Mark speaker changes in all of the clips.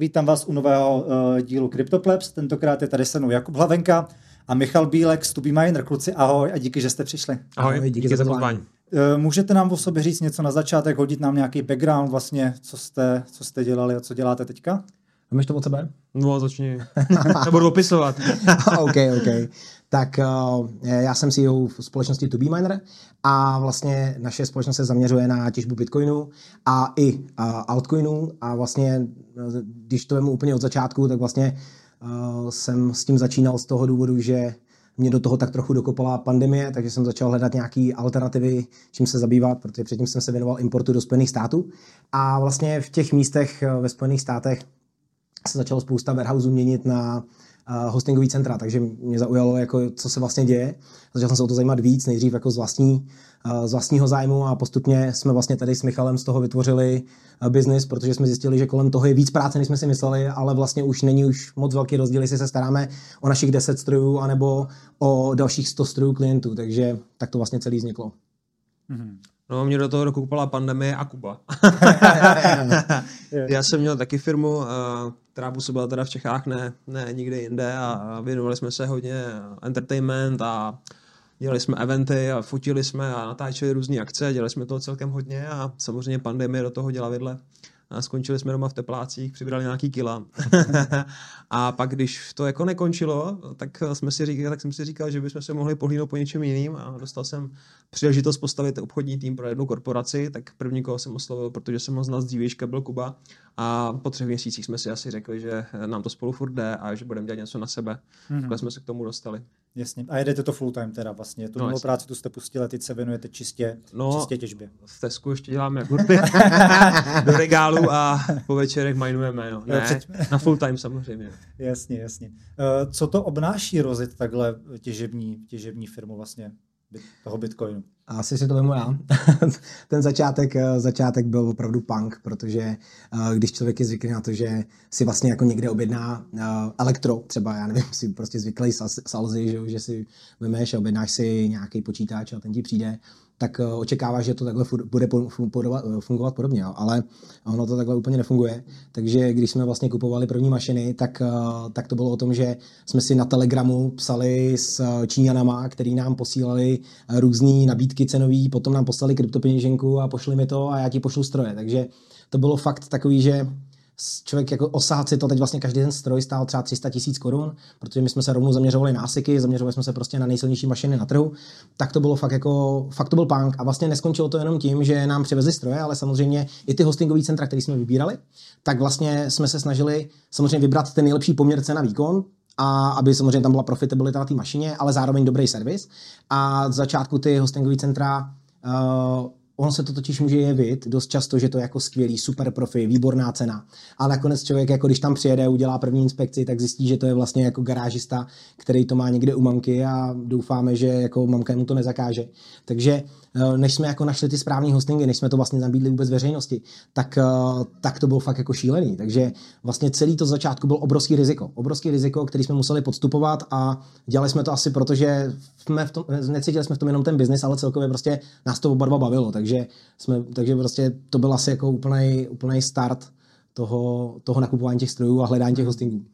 Speaker 1: vítám vás u nového uh, dílu CryptoPlebs. Tentokrát je tady se mnou Jakub Hlavenka a Michal Bílek z Tubi Miner. Kluci, ahoj a díky, že jste přišli.
Speaker 2: Ahoj, ahoj díky, díky za pozvání. Uh,
Speaker 1: můžete nám o sobě říct něco na začátek, hodit nám nějaký background vlastně, co jste, co jste dělali a co děláte teďka?
Speaker 3: Máš to od sebe?
Speaker 2: No, začni. Nebudu opisovat.
Speaker 3: OK, OK. Tak uh, já jsem CEO v společnosti To Be Miner a vlastně naše společnost se zaměřuje na těžbu Bitcoinu a i uh, altcoinu a vlastně, když to vemu úplně od začátku, tak vlastně jsem s tím začínal z toho důvodu, že mě do toho tak trochu dokopala pandemie, takže jsem začal hledat nějaké alternativy, čím se zabývat, protože předtím jsem se věnoval importu do Spojených států. A vlastně v těch místech ve Spojených státech se začalo spousta warehouseů měnit na hostingový centra, takže mě zaujalo, jako, co se vlastně děje. Začal jsem se o to zajímat víc, nejdřív jako z, vlastní, z vlastního zájmu a postupně jsme vlastně tady s Michalem z toho vytvořili biznis, protože jsme zjistili, že kolem toho je víc práce, než jsme si mysleli, ale vlastně už není už moc velký rozdíl, jestli se staráme o našich 10 strojů anebo o dalších 100 strojů klientů, takže tak to vlastně celý vzniklo.
Speaker 2: Mm-hmm. No, mě do toho dokupala pandemie a Kuba. Já jsem měl taky firmu, eh, která působila teda v Čechách, ne, ne nikde jinde a věnovali jsme se hodně entertainment a dělali jsme eventy a fotili jsme a natáčeli různé akce, dělali jsme toho celkem hodně a samozřejmě pandemie do toho dělala vidle skončili jsme doma v teplácích, přibrali nějaký kila. a pak, když to jako nekončilo, tak jsme si říkali, tak jsem si říkal, že bychom se mohli pohlídnout po něčem jiným a dostal jsem příležitost postavit obchodní tým pro jednu korporaci, tak první, koho jsem oslovil, protože jsem ho znal z dřívějška, byl Kuba a po třech měsících jsme si asi řekli, že nám to spolu furt jde a že budeme dělat něco na sebe. Mm-hmm. Takhle jsme se k tomu dostali.
Speaker 1: Jasně. A jedete to full time teda vlastně. Tu no, práci tu jste pustili, teď se věnujete čistě, no, čistě těžbě.
Speaker 2: V Tesku ještě děláme hurty do regálu a po večerech minujeme. No. Ne, na full time samozřejmě.
Speaker 1: Jasně, jasně. Uh, co to obnáší rozit takhle těžební, těžební firmu vlastně? Toho Bitcoinu.
Speaker 3: Asi si to vemu já. Ten začátek, eh, začátek byl opravdu punk, protože eh, když člověk je zvyklý na to, že si vlastně jako někde objedná eh, elektro, třeba já nevím, si prostě zvyklý salzy, že, že si vemeš a objednáš si nějaký počítač a ten ti přijde, tak eh, očekává, že to takhle bude eh, fungovat podobně, ale ono to takhle úplně nefunguje. Takže když jsme vlastně kupovali první mašiny, tak, eh, tak to bylo o tom, že jsme si na Telegramu psali s Číňanama, který nám posílali různé nabídky cenové, potom nám poslali kryptopeněženku a pošli mi to a já ti pošlu stroje. Takže to bylo fakt takový, že člověk jako osahat si to, teď vlastně každý ten stroj stál třeba 300 tisíc korun, protože my jsme se rovnou zaměřovali na ASICy, zaměřovali jsme se prostě na nejsilnější mašiny na trhu, tak to bylo fakt jako, fakt to byl punk a vlastně neskončilo to jenom tím, že nám přivezli stroje, ale samozřejmě i ty hostingové centra, které jsme vybírali, tak vlastně jsme se snažili samozřejmě vybrat ten nejlepší poměr cena výkon, a aby samozřejmě tam byla profitabilita na té mašině, ale zároveň dobrý servis. A z začátku ty hostingové centra uh, On se to totiž může jevit dost často, že to je jako skvělý, super profi, výborná cena. A nakonec člověk, jako když tam přijede, udělá první inspekci, tak zjistí, že to je vlastně jako garážista, který to má někde u mamky a doufáme, že jako mamka mu to nezakáže. Takže než jsme jako našli ty správné hostingy, než jsme to vlastně nabídli vůbec veřejnosti, tak, eh, tak to bylo fakt jako šílený. Takže vlastně celý to začátku byl obrovský riziko. Obrovský riziko, který jsme museli podstupovat a dělali jsme to asi proto, že jsme v tom, necítili jsme v tom jenom ten biznis, ale celkově prostě nás to oba dva bavilo. Takže, jsme, takže prostě to byl asi jako úplný start toho, toho nakupování těch strojů a hledání těch hostingů.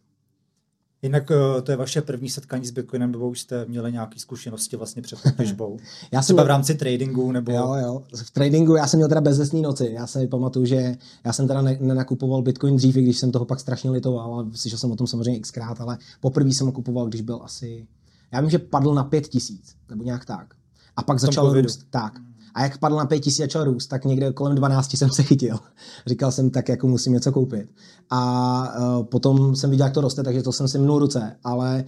Speaker 1: Jinak eh, to je vaše první setkání s Bitcoinem, nebo už jste měli nějaké zkušenosti vlastně před těžbou? já jsem Třeba v rámci tradingu? Nebo...
Speaker 3: Jo, jo. V tradingu já jsem měl teda bezesný noci. Já si pamatuju, že já jsem teda nenakupoval Bitcoin dřív, když jsem toho pak strašně litoval, ale slyšel jsem o tom samozřejmě xkrát, ale poprvé jsem ho kupoval, když byl asi, já vím, že padl na pět tisíc, nebo nějak tak. A pak začal růst. Tak. A jak padl na 5000 začal růst, tak někde kolem 12 jsem se chytil. Říkal jsem, tak jako musím něco koupit. A uh, potom jsem viděl, jak to roste, takže to jsem si mnul ruce. Ale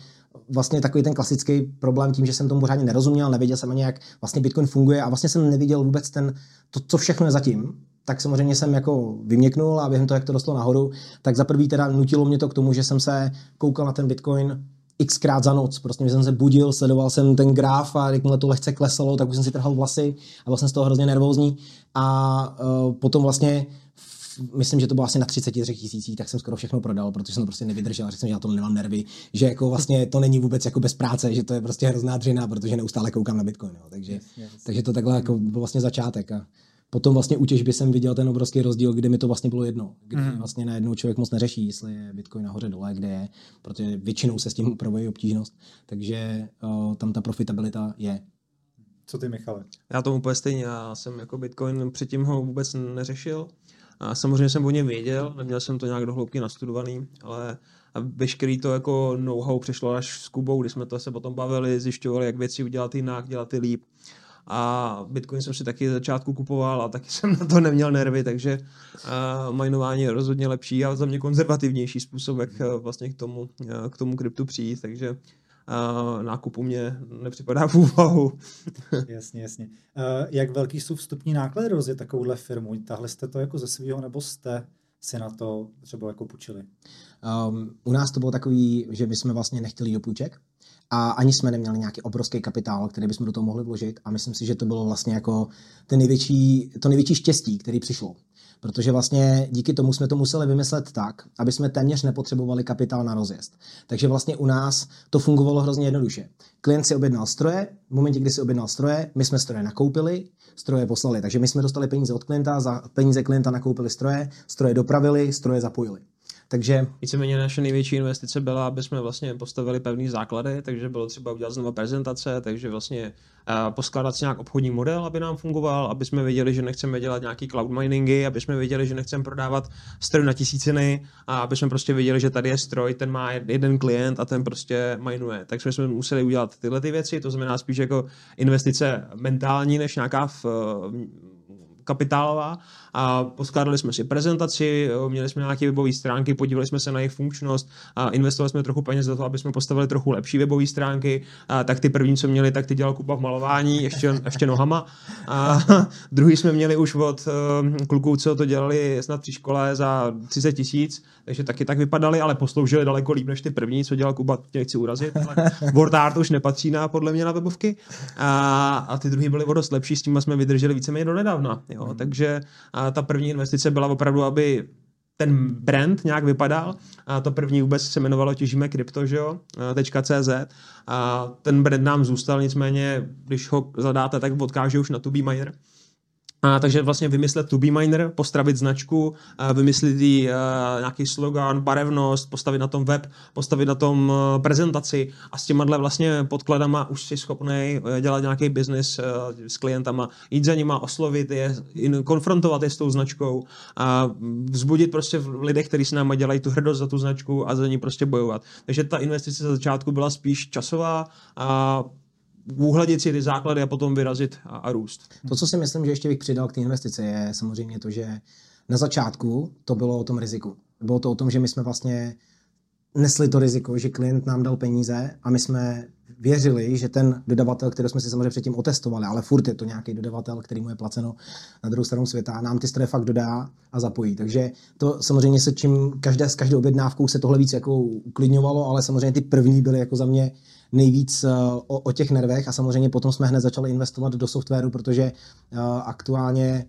Speaker 3: vlastně takový ten klasický problém tím, že jsem tomu pořádně nerozuměl, nevěděl jsem ani, jak vlastně Bitcoin funguje a vlastně jsem neviděl vůbec ten, to, co všechno je zatím, tak samozřejmě jsem jako vyměknul a během toho, jak to rostlo nahoru, tak za prvý teda nutilo mě to k tomu, že jsem se koukal na ten Bitcoin xkrát za noc. Prostě jsem se budil, sledoval jsem ten graf a jakmile to lehce klesalo, tak už jsem si trhal vlasy a byl jsem z toho hrozně nervózní. A uh, potom vlastně myslím, že to bylo asi na 33 tisících, tak jsem skoro všechno prodal, protože jsem to prostě nevydržel. Řekl jsem, že na tom nemám nervy, že jako vlastně to není vůbec jako bez práce, že to je prostě hrozná dřina, protože neustále koukám na Bitcoin. Jo. Takže, yes, yes. takže to takhle jako byl vlastně začátek. A Potom vlastně u těžby jsem viděl ten obrovský rozdíl, kdy mi to vlastně bylo jedno. Kdy mm. vlastně najednou člověk moc neřeší, jestli je Bitcoin nahoře dole, kde je, protože většinou se s tím upravuje obtížnost. Takže uh, tam ta profitabilita je.
Speaker 1: Co ty, Michale?
Speaker 2: Já tomu úplně stejně. Já jsem jako Bitcoin předtím ho vůbec neřešil. A samozřejmě jsem o něm věděl, neměl jsem to nějak do hloubky nastudovaný, ale veškerý to jako know-how přišlo až s Kubou, kdy jsme to se potom bavili, zjišťovali, jak věci udělat jinak, dělat ty líp. A Bitcoin jsem si taky začátku kupoval a taky jsem na to neměl nervy, takže uh, minování je rozhodně lepší a za mě konzervativnější způsob, jak uh, vlastně k tomu, uh, k tomu kryptu přijít, takže uh, nákupu mě nepřipadá v úvahu.
Speaker 1: jasně, jasně. Uh, jak velký jsou vstupní náklady rozjet takovouhle firmu? Tahle jste to jako ze svého nebo jste si na to třeba jako půjčili?
Speaker 3: Um, u nás to bylo takový, že my jsme vlastně nechtěli do půjček a ani jsme neměli nějaký obrovský kapitál, který bychom do toho mohli vložit a myslím si, že to bylo vlastně jako ten největší, to největší štěstí, který přišlo. Protože vlastně díky tomu jsme to museli vymyslet tak, aby jsme téměř nepotřebovali kapitál na rozjezd. Takže vlastně u nás to fungovalo hrozně jednoduše. Klient si objednal stroje, v momentě, kdy si objednal stroje, my jsme stroje nakoupili, stroje poslali. Takže my jsme dostali peníze od klienta, za peníze klienta nakoupili stroje, stroje dopravili, stroje zapojili. Takže...
Speaker 2: Víceméně naše největší investice byla, aby jsme vlastně postavili pevný základy, takže bylo třeba udělat znovu prezentace, takže vlastně poskládat si nějak obchodní model, aby nám fungoval, aby jsme věděli, že nechceme dělat nějaký cloud miningy, aby jsme věděli, že nechceme prodávat stroj na tisíciny a aby jsme prostě věděli, že tady je stroj, ten má jeden klient a ten prostě minuje. Takže jsme museli udělat tyhle ty věci, to znamená spíš jako investice mentální, než nějaká v, kapitálová a poskládali jsme si prezentaci, měli jsme nějaké webové stránky, podívali jsme se na jejich funkčnost a investovali jsme trochu peněz do toho, aby jsme postavili trochu lepší webové stránky. A tak ty první, co měli, tak ty dělal Kuba v malování, ještě, ještě nohama. A druhý jsme měli už od uh, kluků, co to dělali snad při škole za 30 tisíc, takže taky tak vypadali, ale posloužili daleko líp než ty první, co dělal Kuba, tě nechci urazit, ale word už nepatří na, podle mě na webovky. A, a ty druhý byly o dost lepší, s tím jsme vydrželi víceméně do nedávna. Mm. Takže a ta první investice byla opravdu, aby ten brand nějak vypadal. A to první vůbec se jmenovalo Těžíme krypto, že jo? .cz. A ten brand nám zůstal, nicméně, když ho zadáte, tak odkáže už na Miner. A, takže vlastně vymyslet to be miner, postravit značku, a vymyslet jí a, nějaký slogan, barevnost, postavit na tom web, postavit na tom a, prezentaci a s těma vlastně podkladama už si schopný dělat nějaký biznis s klientama, jít za nima, oslovit je, konfrontovat je s tou značkou a vzbudit prostě v lidech, kteří s námi dělají tu hrdost za tu značku a za ní prostě bojovat. Takže ta investice za začátku byla spíš časová a uhladit si ty základy a potom vyrazit a, a růst.
Speaker 3: To, co si myslím, že ještě bych přidal k té investici, je samozřejmě to, že na začátku to bylo o tom riziku. Bylo to o tom, že my jsme vlastně nesli to riziko, že klient nám dal peníze a my jsme věřili, že ten dodavatel, který jsme si samozřejmě předtím otestovali, ale furt je to nějaký dodavatel, který mu je placeno na druhou stranu světa, nám ty stroje fakt dodá a zapojí. Takže to samozřejmě se čím každé, s každou objednávkou se tohle víc jako uklidňovalo, ale samozřejmě ty první byly jako za mě nejvíc eh, o, o těch nervech a samozřejmě potom jsme hned začali investovat do softwaru, protože uh, aktuálně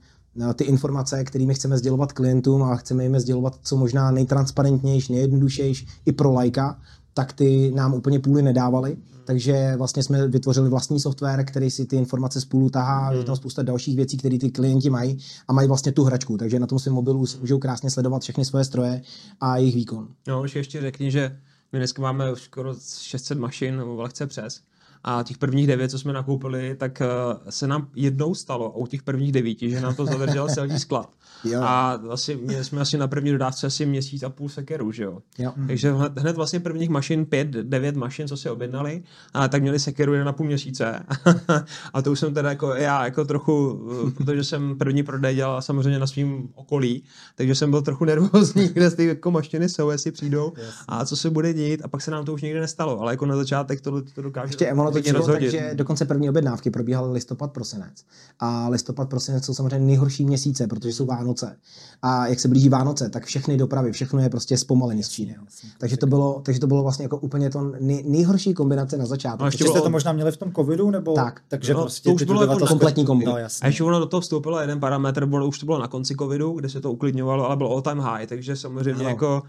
Speaker 3: eh, ty informace, kterými chceme sdělovat klientům a chceme jim sdělovat co možná nejtransparentnější, nejjednodušejší i pro lajka, tak ty nám úplně půly nedávali. Takže vlastně jsme vytvořili vlastní software, který si ty informace spolu tahá, je tam spousta dalších věcí, které ty klienti mají a mají vlastně tu hračku. Takže na tom svém mobilu můžou krásně sledovat všechny svoje stroje a jejich výkon.
Speaker 2: No, ještě řekni, že my dneska máme už skoro 600 mašin, nebo lehce přes. A těch prvních devět, co jsme nakoupili, tak uh, se nám jednou stalo, u těch prvních devíti, že nám to zadržel celý sklad. Jo. A asi, měli jsme asi na první dodávce asi měsíc a půl sekeru, že jo. jo. Takže hned, hned vlastně prvních mašin, pět, devět mašin, co si objednali, a tak měli sekeru jen na půl měsíce. a to už jsem teda jako já jako trochu, eh, protože jsem první prodej dělal samozřejmě na svým okolí, takže jsem byl trochu nervózní, kde ty jako mašiny jsou, jestli přijdou Jasně. a co se bude dít a pak se nám to už nikdy nestalo, ale jako na začátek to, to dokáže.
Speaker 3: Ještě ono to čilo, takže dokonce první objednávky probíhaly listopad, prosinec. A listopad, prosinec jsou samozřejmě nejhorší měsíce, protože jsou Vánoce. A jak se blíží Vánoce, tak všechny dopravy, všechno je prostě zpomalený z Číny. Takže to bylo, takže to bylo vlastně jako úplně to nej, nejhorší kombinace na začátku.
Speaker 1: No, ještě jste to možná měli v tom covidu, nebo
Speaker 3: tak.
Speaker 1: takže
Speaker 2: no,
Speaker 1: prostě
Speaker 2: to už bylo jako
Speaker 3: kompletní kombi. No,
Speaker 2: a ještě ono do toho vstoupilo jeden parametr, bylo, už to bylo na konci covidu, kde se to uklidňovalo, ale bylo all time high, takže samozřejmě no. jako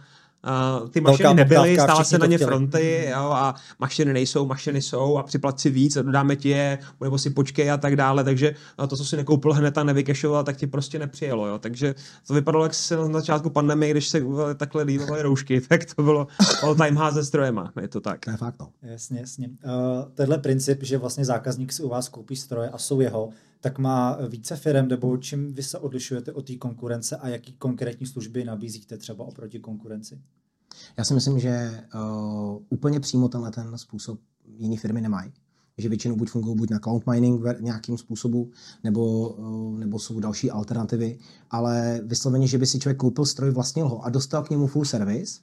Speaker 2: Uh, ty mašiny
Speaker 1: Velká
Speaker 2: nebyly,
Speaker 1: poptávka,
Speaker 2: stále se na
Speaker 1: to
Speaker 2: ně
Speaker 1: chtěli.
Speaker 2: fronty jo, a mašiny nejsou, mašiny jsou a připlať si víc a dodáme ti je, nebo si počkej a tak dále, takže to, co si nekoupil hned a nevykešoval, tak ti prostě nepřijelo. Jo. Takže to vypadalo, jak se na začátku pandemie, když se takhle líbaly roušky, tak to bylo all time high se strojema, je to tak.
Speaker 3: To je fakt, no.
Speaker 1: Jasně, jasně. Uh, tenhle princip, že vlastně zákazník si u vás koupí stroje a jsou jeho, tak má více firm, nebo čím vy se odlišujete od té konkurence a jaký konkrétní služby nabízíte třeba oproti konkurenci?
Speaker 3: Já si myslím, že uh, úplně přímo tenhle ten způsob jiné firmy nemají. Že většinou buď fungují buď na cloud mining v nějakým způsobu, nebo, uh, nebo jsou další alternativy, ale vysloveně, že by si člověk koupil stroj, vlastnil ho a dostal k němu full service,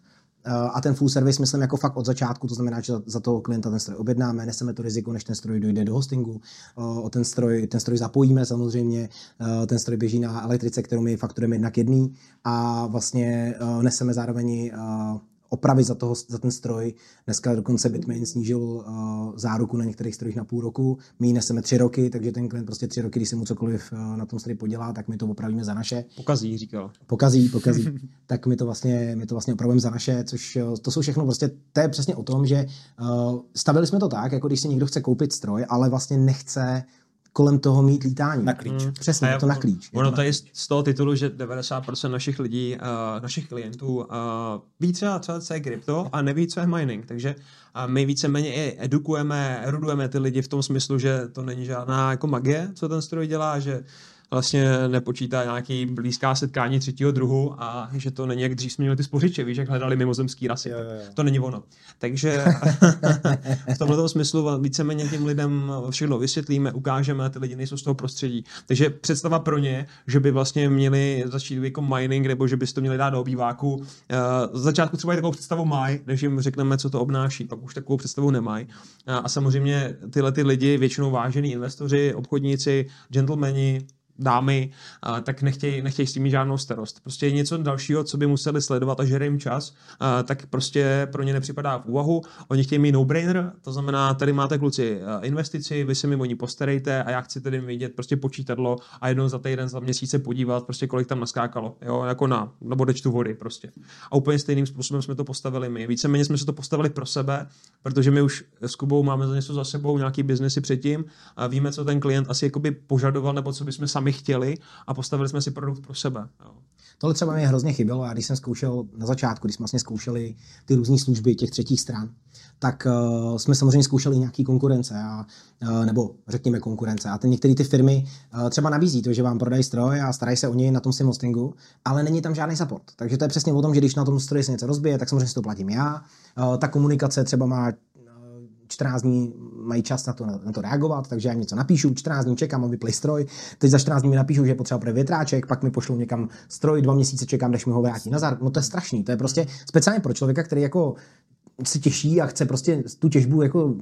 Speaker 3: a ten full service myslím jako fakt od začátku, to znamená, že za, toho klienta ten stroj objednáme, neseme to riziko, než ten stroj dojde do hostingu, uh, o ten stroj, ten stroj zapojíme samozřejmě, uh, ten stroj běží na elektrice, kterou my fakturujeme jednak jedný a vlastně neseme zároveň opravy za, toho, za ten stroj. Dneska dokonce Bitmain snížil uh, záruku na některých strojích na půl roku. My ji neseme tři roky, takže ten klient prostě tři roky, když se mu cokoliv uh, na tom stroji podělá, tak my to opravíme za naše.
Speaker 2: Pokazí, říkal.
Speaker 3: Pokazí, pokazí. tak my to vlastně, my to vlastně opravujeme za naše, což uh, to jsou všechno prostě, to je přesně o tom, že uh, stavili jsme to tak, jako když si někdo chce koupit stroj, ale vlastně nechce kolem toho mít lítání.
Speaker 1: Na klíč.
Speaker 2: Mm.
Speaker 3: Přesně,
Speaker 2: A
Speaker 3: je to na klíč. Je
Speaker 2: Ono
Speaker 3: to
Speaker 2: je z toho titulu, že 90% našich lidí, uh, našich klientů uh, ví třeba, třeba, co je krypto a neví, co je mining. Takže uh, my víceméně i edukujeme, erudujeme ty lidi v tom smyslu, že to není žádná jako magie, co ten stroj dělá, že vlastně nepočítá nějaký blízká setkání třetího druhu a že to není, jak dřív jsme měli ty spořiče, víš, jak hledali mimozemský rasy.
Speaker 1: Jo, jo, jo.
Speaker 2: To není ono. Takže v tomto smyslu víceméně těm lidem všechno vysvětlíme, ukážeme ty lidi nejsou z toho prostředí. Takže představa pro ně, že by vlastně měli začít jako mining, nebo že bys to měli dát do obýváku. eh, Z začátku třeba i takovou představu mají, než jim řekneme, co to obnáší, pak už takovou představu nemají. A- A samozřejmě tyhle ty lidi, většinou vážení investoři, obchodníci, gentlemani, dámy, tak nechtějí, nechtějí s tím mít žádnou starost. Prostě něco dalšího, co by museli sledovat a žere jim čas, tak prostě pro ně nepřipadá v úvahu. Oni chtějí mít no-brainer, to znamená, tady máte kluci a, investici, vy se mi o ní postarejte a já chci tedy vidět prostě počítadlo a jednou za týden, za měsíc se podívat, prostě kolik tam naskákalo, jo, jako na, na bodečtu vody prostě. A úplně stejným způsobem jsme to postavili my. Víceméně jsme se to postavili pro sebe, protože my už s Kubou máme za něco za sebou, nějaký biznesy předtím a víme, co ten klient asi jakoby požadoval nebo co bychom sami chtěli a postavili jsme si produkt pro sebe. Jo.
Speaker 3: Tohle třeba mě hrozně chybělo. Já když jsem zkoušel na začátku, když jsme vlastně zkoušeli ty různé služby těch třetích stran, tak uh, jsme samozřejmě zkoušeli nějaký konkurence, a, uh, nebo řekněme konkurence. A ten, některé ty firmy uh, třeba nabízí to, že vám prodají stroj a starají se o něj na tom svém hostingu, ale není tam žádný support. Takže to je přesně o tom, že když na tom stroji se něco rozbije, tak samozřejmě si to platím já. Uh, ta komunikace třeba má 14 dní mají čas na to, na to reagovat, takže já něco napíšu, 14 dní čekám, aby vyplej stroj, teď za 14 dní mi napíšu, že je potřeba pro větráček, pak mi pošlou někam stroj, dva měsíce čekám, než mi ho vrátí nazad. No to je strašný, to je prostě speciálně pro člověka, který jako se těší a chce prostě tu těžbu jako,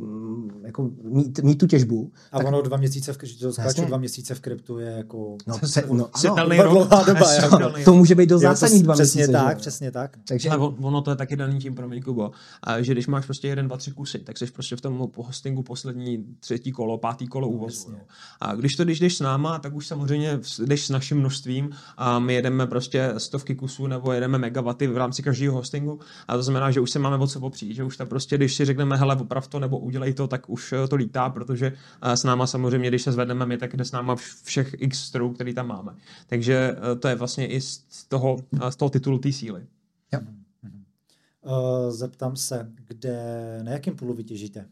Speaker 3: jako mít, mít tu těžbu.
Speaker 1: A ono dva měsíce, v, to skáče
Speaker 3: Jasně.
Speaker 1: dva měsíce v kryptu je jako...
Speaker 3: No, se, no, ano,
Speaker 2: rok.
Speaker 1: dlouhá doba, jako.
Speaker 2: Světelný
Speaker 3: to může být do zásadních dva
Speaker 1: Přesně
Speaker 3: měsíce.
Speaker 1: tak, přesně tak.
Speaker 3: Takže
Speaker 2: Ale on- ono to je taky daný tím, promiň Kubo, a že když máš prostě jeden, dva, tři kusy, tak jsi prostě v tom hostingu poslední třetí kolo, pátý kolo úvozu.
Speaker 1: Jasně.
Speaker 2: jo. A když to když jdeš s náma, tak už samozřejmě jdeš s naším množstvím a my jedeme prostě stovky kusů nebo jedeme megawaty v rámci každého hostingu a to znamená, že už se máme o co popřít, že už ta prostě, když si řekneme, hele, oprav to nebo udělej to, tak už eh, to lítá, protože eh, s náma samozřejmě, když se zvedneme my, tak jde s náma vš- všech x strojů, který tam máme. Takže eh, to je vlastně i z toho, z toho titulu té síly.
Speaker 1: Uh, zeptám se, kde, na jakém půlu vytěžíte?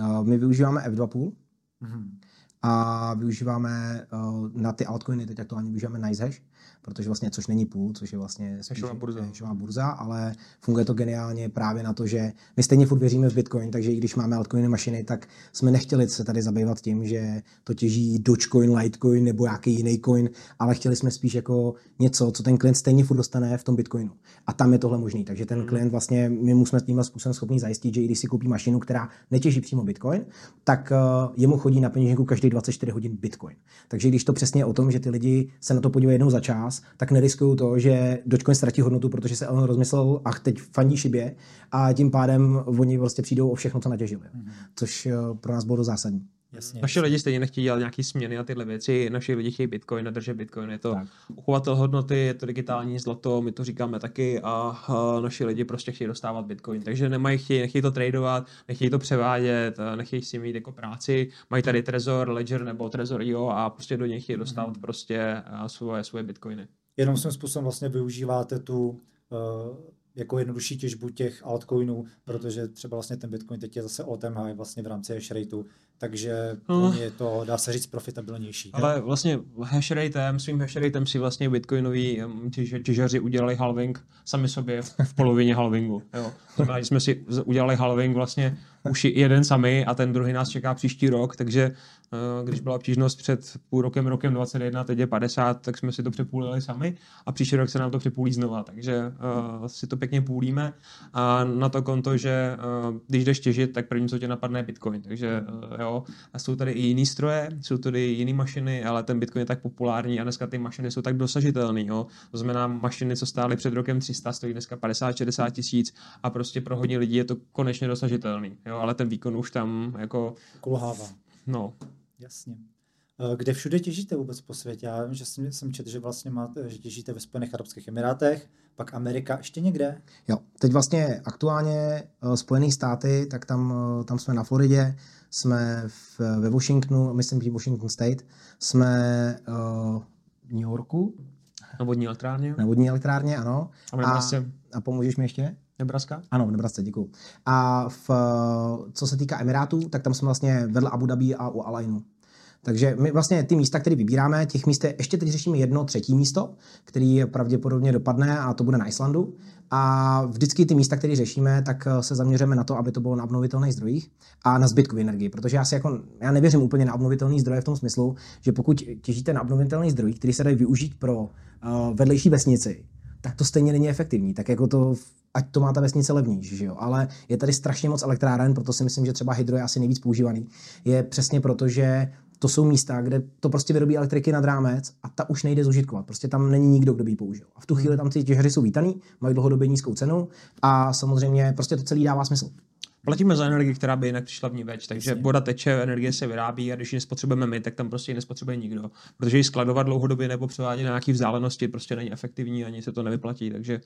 Speaker 3: uh, my využíváme F2 pool,
Speaker 1: Mhm.
Speaker 3: a využíváme uh, na ty altcoiny, teď aktuálně využíváme NiceHash, protože vlastně, což není pool, což je vlastně spíš
Speaker 2: Hashová burza.
Speaker 3: burza, ale funguje to geniálně právě na to, že my stejně furt věříme v Bitcoin, takže i když máme altcoiny mašiny, tak jsme nechtěli se tady zabývat tím, že to těží Dogecoin, Litecoin nebo nějaký jiný coin, ale chtěli jsme spíš jako něco, co ten klient stejně furt dostane v tom Bitcoinu. A tam je tohle možný. Takže ten klient vlastně, my mu jsme tímhle způsobem schopni zajistit, že i když si koupí mašinu, která netěží přímo Bitcoin, tak uh, jemu chodí na peněženku každý 24 hodin Bitcoin. Takže když to přesně je o tom, že ty lidi se na to podívají jednou za čas, tak neriskují to, že Dogecoin ztratí hodnotu, protože se on rozmyslel a teď fandí šibě a tím pádem oni prostě přijdou o všechno, co natěžili. Což uh, pro nás bylo zásadní.
Speaker 1: Jasně,
Speaker 2: Naši
Speaker 1: jasně.
Speaker 2: lidi stejně nechtějí dělat nějaký směny a tyhle věci. Naši lidi chtějí Bitcoin, držet Bitcoin. Je to
Speaker 3: Tak.
Speaker 2: uchovatel hodnoty, je to digitální zlato, my to říkáme taky a, a naši lidi prostě chtějí dostávat Bitcoin. Takže nemají, chtějí, nechtějí to tradovat, nechtějí to převádět, a nechtějí si mít jako práci. Mají tady Trezor, Ledger nebo Trezor IO a prostě do něj chtějí dostávat prostě a, svoje, svoje Bitcoiny.
Speaker 1: Jenom svým způsobem vlastně využíváte tu uh, jako jednodušší těžbu těch altcoinů, protože třeba vlastně ten Bitcoin teď je zase all time high vlastně v rámci hash rateu, takže
Speaker 2: No.
Speaker 1: je to, dá se říct, profitabilnější.
Speaker 2: Ale vlastně hashratem, svým hashratem si vlastně bitcoinoví těž- těžaři udělali halving sami sobě v, polovině halvingu. Jo. To znamená, že jsme si udělali halving vlastně už jeden sami a ten druhý nás čeká příští rok, takže když byla obtížnost před půl rokem, rokem 21, teď je 50, tak jsme si to přepůlili sami a příští rok se nám to přepůlí znova, takže uh, si to pěkně půlíme a na to konto, že uh, když jdeš těžit, tak první, co tě napadne, je Bitcoin, takže uh, jo, a jsou tady i jiný stroje, jsou tady jiné mašiny, ale ten Bitcoin je tak populární a dneska ty mašiny jsou tak dosažitelné. Jo. To znamená, mašiny, co stály před rokem 300, stojí dneska 50-60 tisíc a prostě pro hodně lidí je to konečně dosažitelný. Jo. Ale ten výkon už tam jako,
Speaker 1: Kulhává.
Speaker 2: no,
Speaker 1: Jasně. Eh, Kde všude těžíte vůbec po světě? Já vím, že jsem, jsem četl, že vlastně máte, že těžíte ve Spojených Arabských Emirátech, pak Amerika, ještě někde?
Speaker 3: Jo, teď vlastně aktuálně uh, Spojené státy, tak tam, uh, tam jsme na Floridě, jsme v, ve Washingtonu, myslím, že Washington State, jsme uh, v New Yorku,
Speaker 2: na vodní elektrárně.
Speaker 3: na vodní elektrárně, ano.
Speaker 2: A v Nebrasce.
Speaker 3: a pomůžeš mi ještě?
Speaker 2: Nebraska?
Speaker 3: Ano, v Nebrasce, děkuju. A v, co se týká Emirátů, tak tam jsme vlastně vedle Abu Dhabi a u Alainu. Takže my vlastně ty místa, které vybíráme, těch míst je, ještě teď řešíme jedno třetí místo, který pravděpodobně dopadne a to bude na Islandu. A vždycky ty místa, které řešíme, tak eh, se zaměříme na to, aby to bylo na obnovitelných zdrojích a na zbytkovou energii, protože já si jako, já nevěřím úplně na obnovitelné zdroje v tom smyslu, že pokud těžíte na obnovitelných zdrojích, který se dají využít pro uh, vedlejší vesnici, tak to stejně není efektivní. Tak jako to, ať to má ta vesnice levnější, že jo. Ale je tady strašně moc elektráren, proto si myslím, že třeba hydro je asi nejvíc používaný. Je přesně proto, že to jsou místa, kde to prostě vyrobí elektriky nad rámec a ta už nejde zužitkovat. Prostě tam není nikdo, kdo by ji použil. A v tu chvíli tam ty těžaři jsou vítaný, mají dlouhodobě nízkou cenu a samozřejmě prostě to celý dává smysl.
Speaker 2: Platíme za energii, která by jinak přišla v ní več, takže voda teče, energie se vyrábí a když ji nespotřebujeme my, tak tam prostě ji nespotřebuje nikdo. Protože ji skladovat dlouhodobě nebo převádět na nějaký vzdálenosti prostě není efektivní, ani se to nevyplatí, takže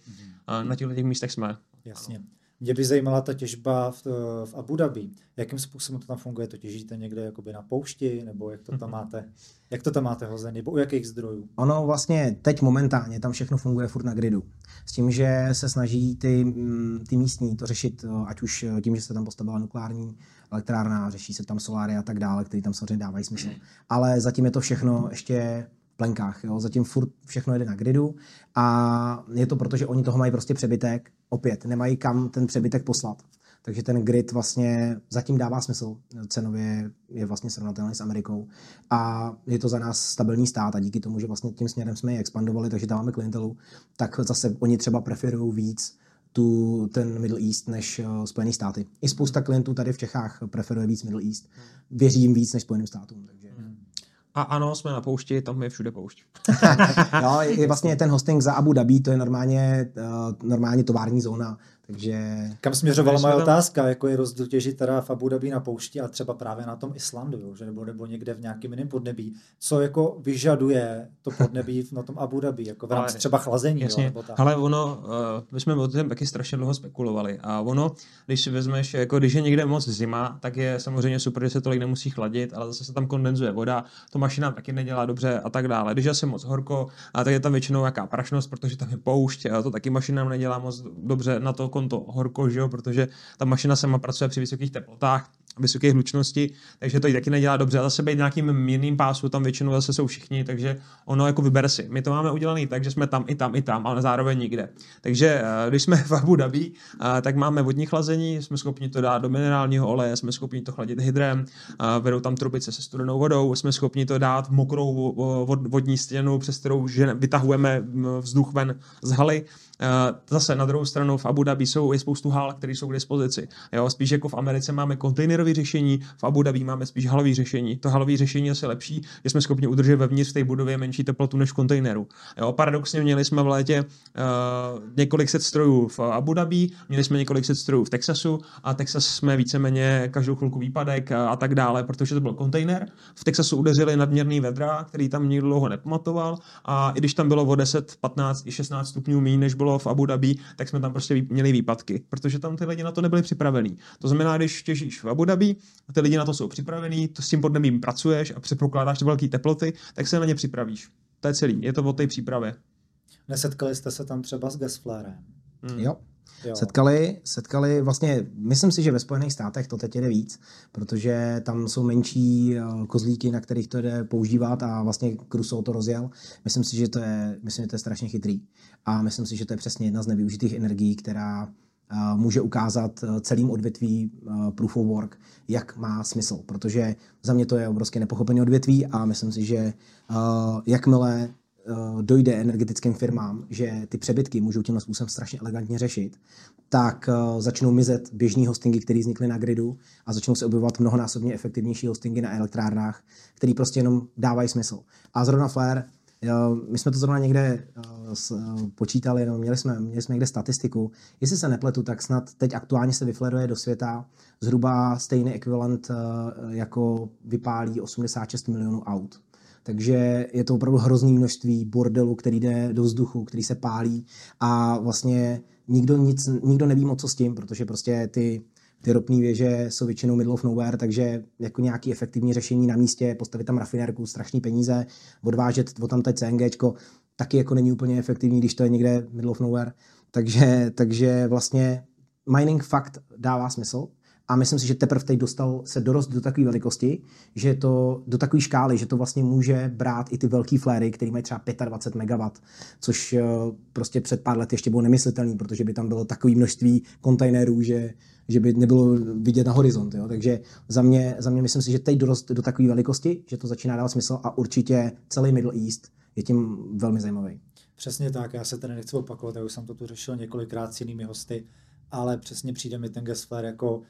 Speaker 2: a na těchto těch místech jsme.
Speaker 1: Jasně. Mě by zajímala ta těžba v, v Abu Dhabi. Jakým způsobem to tam funguje? To těžíte někde jakoby na poušti, nebo jak to tam máte, jak to tam máte hozený, nebo u jakých zdrojů?
Speaker 3: Ono vlastně teď momentálně tam všechno funguje furt na gridu. S tím, že se snaží ty, mm, ty místní to řešit, eh, ať už eh, tím, že se tam postavila nukleární elektrárna, řeší se tam soláry a tak dále, které tam samozřejmě dávají smysl. Ale zatím je to všechno ještě plenkách. Jo? Zatím furt všechno jede na gridu a je to proto, že oni toho mají prostě přebytek. Opět, nemají kam ten přebytek poslat. Takže ten grid vlastně zatím dává smysl. Cenově je vlastně srovnatelný s Amerikou. A je to za nás stabilní stát a díky tomu, že vlastně tím směrem jsme ji expandovali, takže máme klientelu, tak zase oni třeba preferují víc tu, ten Middle East než uh, Spojené státy. I spousta klientů tady v Čechách preferuje víc Middle East. Věří jim víc než Spojeným státům. Takže.
Speaker 2: A ano, jsme na poušti, tam je všude poušť.
Speaker 3: jo, je, vlastně ten hosting za Abu Dhabi, to je normálně, uh, normálně tovární zóna, takže
Speaker 1: Kam směřovala moje
Speaker 2: tam-
Speaker 1: otázka, jako je rozdíl těžit teda v Abu Dhabi na poušti a třeba právě na tom Islandu, jo, že nebo, nebo někde v nějakém jiném podnebí. Co jako vyžaduje to podnebí na tom Abu Dhabi, jako v rámci
Speaker 2: Ale-
Speaker 1: třeba chlazení, jo,
Speaker 2: Jasně,
Speaker 1: nebo tak.
Speaker 2: ale ono, uh, my jsme o tom taky strašně dlouho spekulovali a ono, když si vezmeš, jako když je někde moc zima, tak je samozřejmě super, že se tolik nemusí chladit, ale zase se tam kondenzuje voda, to mašina taky nedělá dobře a tak dále. Když je asi moc horko, a tak je tam většinou jaká prašnost, protože tam je poušť, a to taky mašina nedělá moc dobře na to konto horko, že jo, protože ta mašina sama pracuje při vysokých teplotách, vysoké hlučnosti, takže to i taky nedělá dobře. A zase být nějakým mírným pásu, tam většinou zase jsou všichni, takže ono jako vybere si. My to máme udělané tak, že jsme tam i tam, i tam, ale zároveň nikde. Takže eh, když jsme v Abu Dhabi, eh, tak máme vodní chlazení, jsme schopni to dát do minerálního oleje, jsme schopni to chladit hydrem, eh, vedou tam trubice se studenou vodou, jsme schopni to dát v mokrou vo- vod- vodní stěnu, přes kterou vytahujeme mm, vzduch ven z haly. Eh, Zase na druhou stranu v Abu Dhabi jsou je spoustu hal, které jsou k dispozici. Jo, spíš jako v Americe máme kontejnerové řešení, v Abu Dhabi máme spíš halové řešení. To halové řešení je asi lepší, že jsme schopni udržet vevnitř v té budově menší teplotu než v kontejneru. Jo, paradoxně měli jsme v létě uh, několik set strojů v Abu Dhabi, měli jsme několik set strojů v Texasu a Texas jsme víceméně každou chvilku výpadek a, a tak dále, protože to byl kontejner. V Texasu udeřili nadměrný vedra, který tam nikdo dlouho nepamatoval a i když tam bylo o 10, 15 i 16 stupňů méně, než bylo v Abu Dhabi, tak jsme tam prostě měli výpadky, protože tam ty lidi na to nebyli připravení. To znamená, když těžíš v Abu Dhabi, a ty lidi na to jsou připravení, to s tím podnebím pracuješ a předpokládáš velké teploty, tak se na ně připravíš. To je celý, je to o té přípravě.
Speaker 1: Nesetkali jste se tam třeba s gasflárem?
Speaker 3: Hmm. Jo, Jo. Setkali, setkali vlastně, myslím si, že ve Spojených státech to teď jde víc, protože tam jsou menší eh, kozlíky, na kterých to jde používat a vlastně Crusoe to rozjel. Myslím si, že to je, myslím, že to je strašně chytrý a myslím si, že to je přesně jedna z nevyužitých energií, která eh, může ukázat eh, celým odvětví proof of work, jak má smysl, protože za mě to je obrovské nepochopené odvětví a myslím si, že jakmile dojde energetickým firmám, že ty přebytky můžou tímhle způsobem strašně elegantně řešit, tak uh, začnou mizet běžní hostingy, které vznikly na gridu a začnou se objevovat mnohonásobně efektivnější hostingy na elektrárnách, které prostě jenom dávají smysl. A zrovna Flare, uh, my jsme to zrovna někde počítali, no, měli, jsme, měli jsme někde statistiku. Jestli se nepletu, tak snad teď aktuálně se vyfleruje do světa zhruba stejný ekvivalent, jako vypálí 86 milionů aut. Takže je to opravdu hrozný množství bordelu, který jde do vzduchu, který se pálí a vlastně nikdo, nic, nikdo neví moc co s tím, protože prostě ty, ty ropné věže jsou většinou middle of nowhere, takže jako nějaký efektivní řešení na místě, postavit tam rafinérku, strašný peníze, odvážet o tam teď CNG, taky jako není úplně efektivní, když to je někde middle of nowhere. Takže, takže vlastně mining fakt dává smysl, a myslím si, že teprve teď dostal se dorost do takové velikosti, že to do takové škály, že to vlastně může brát i ty velké fléry, které mají třeba 25 MW, což eh, prostě před pár let ještě bylo nemyslitelné, protože by tam bylo takové množství kontejnerů, že, že by nebylo vidět na horizont. Jo? Takže za mě, za mě myslím si, že teď dorost do takové velikosti, že to začíná dávat smysl a určitě celý Middle East je tím velmi zajímavý.
Speaker 1: Přesně tak, já se tady nechci opakovat, já už jsem to tu řešil několikrát s jinými hosty, ale přesně přijde mi ten Gesflare jako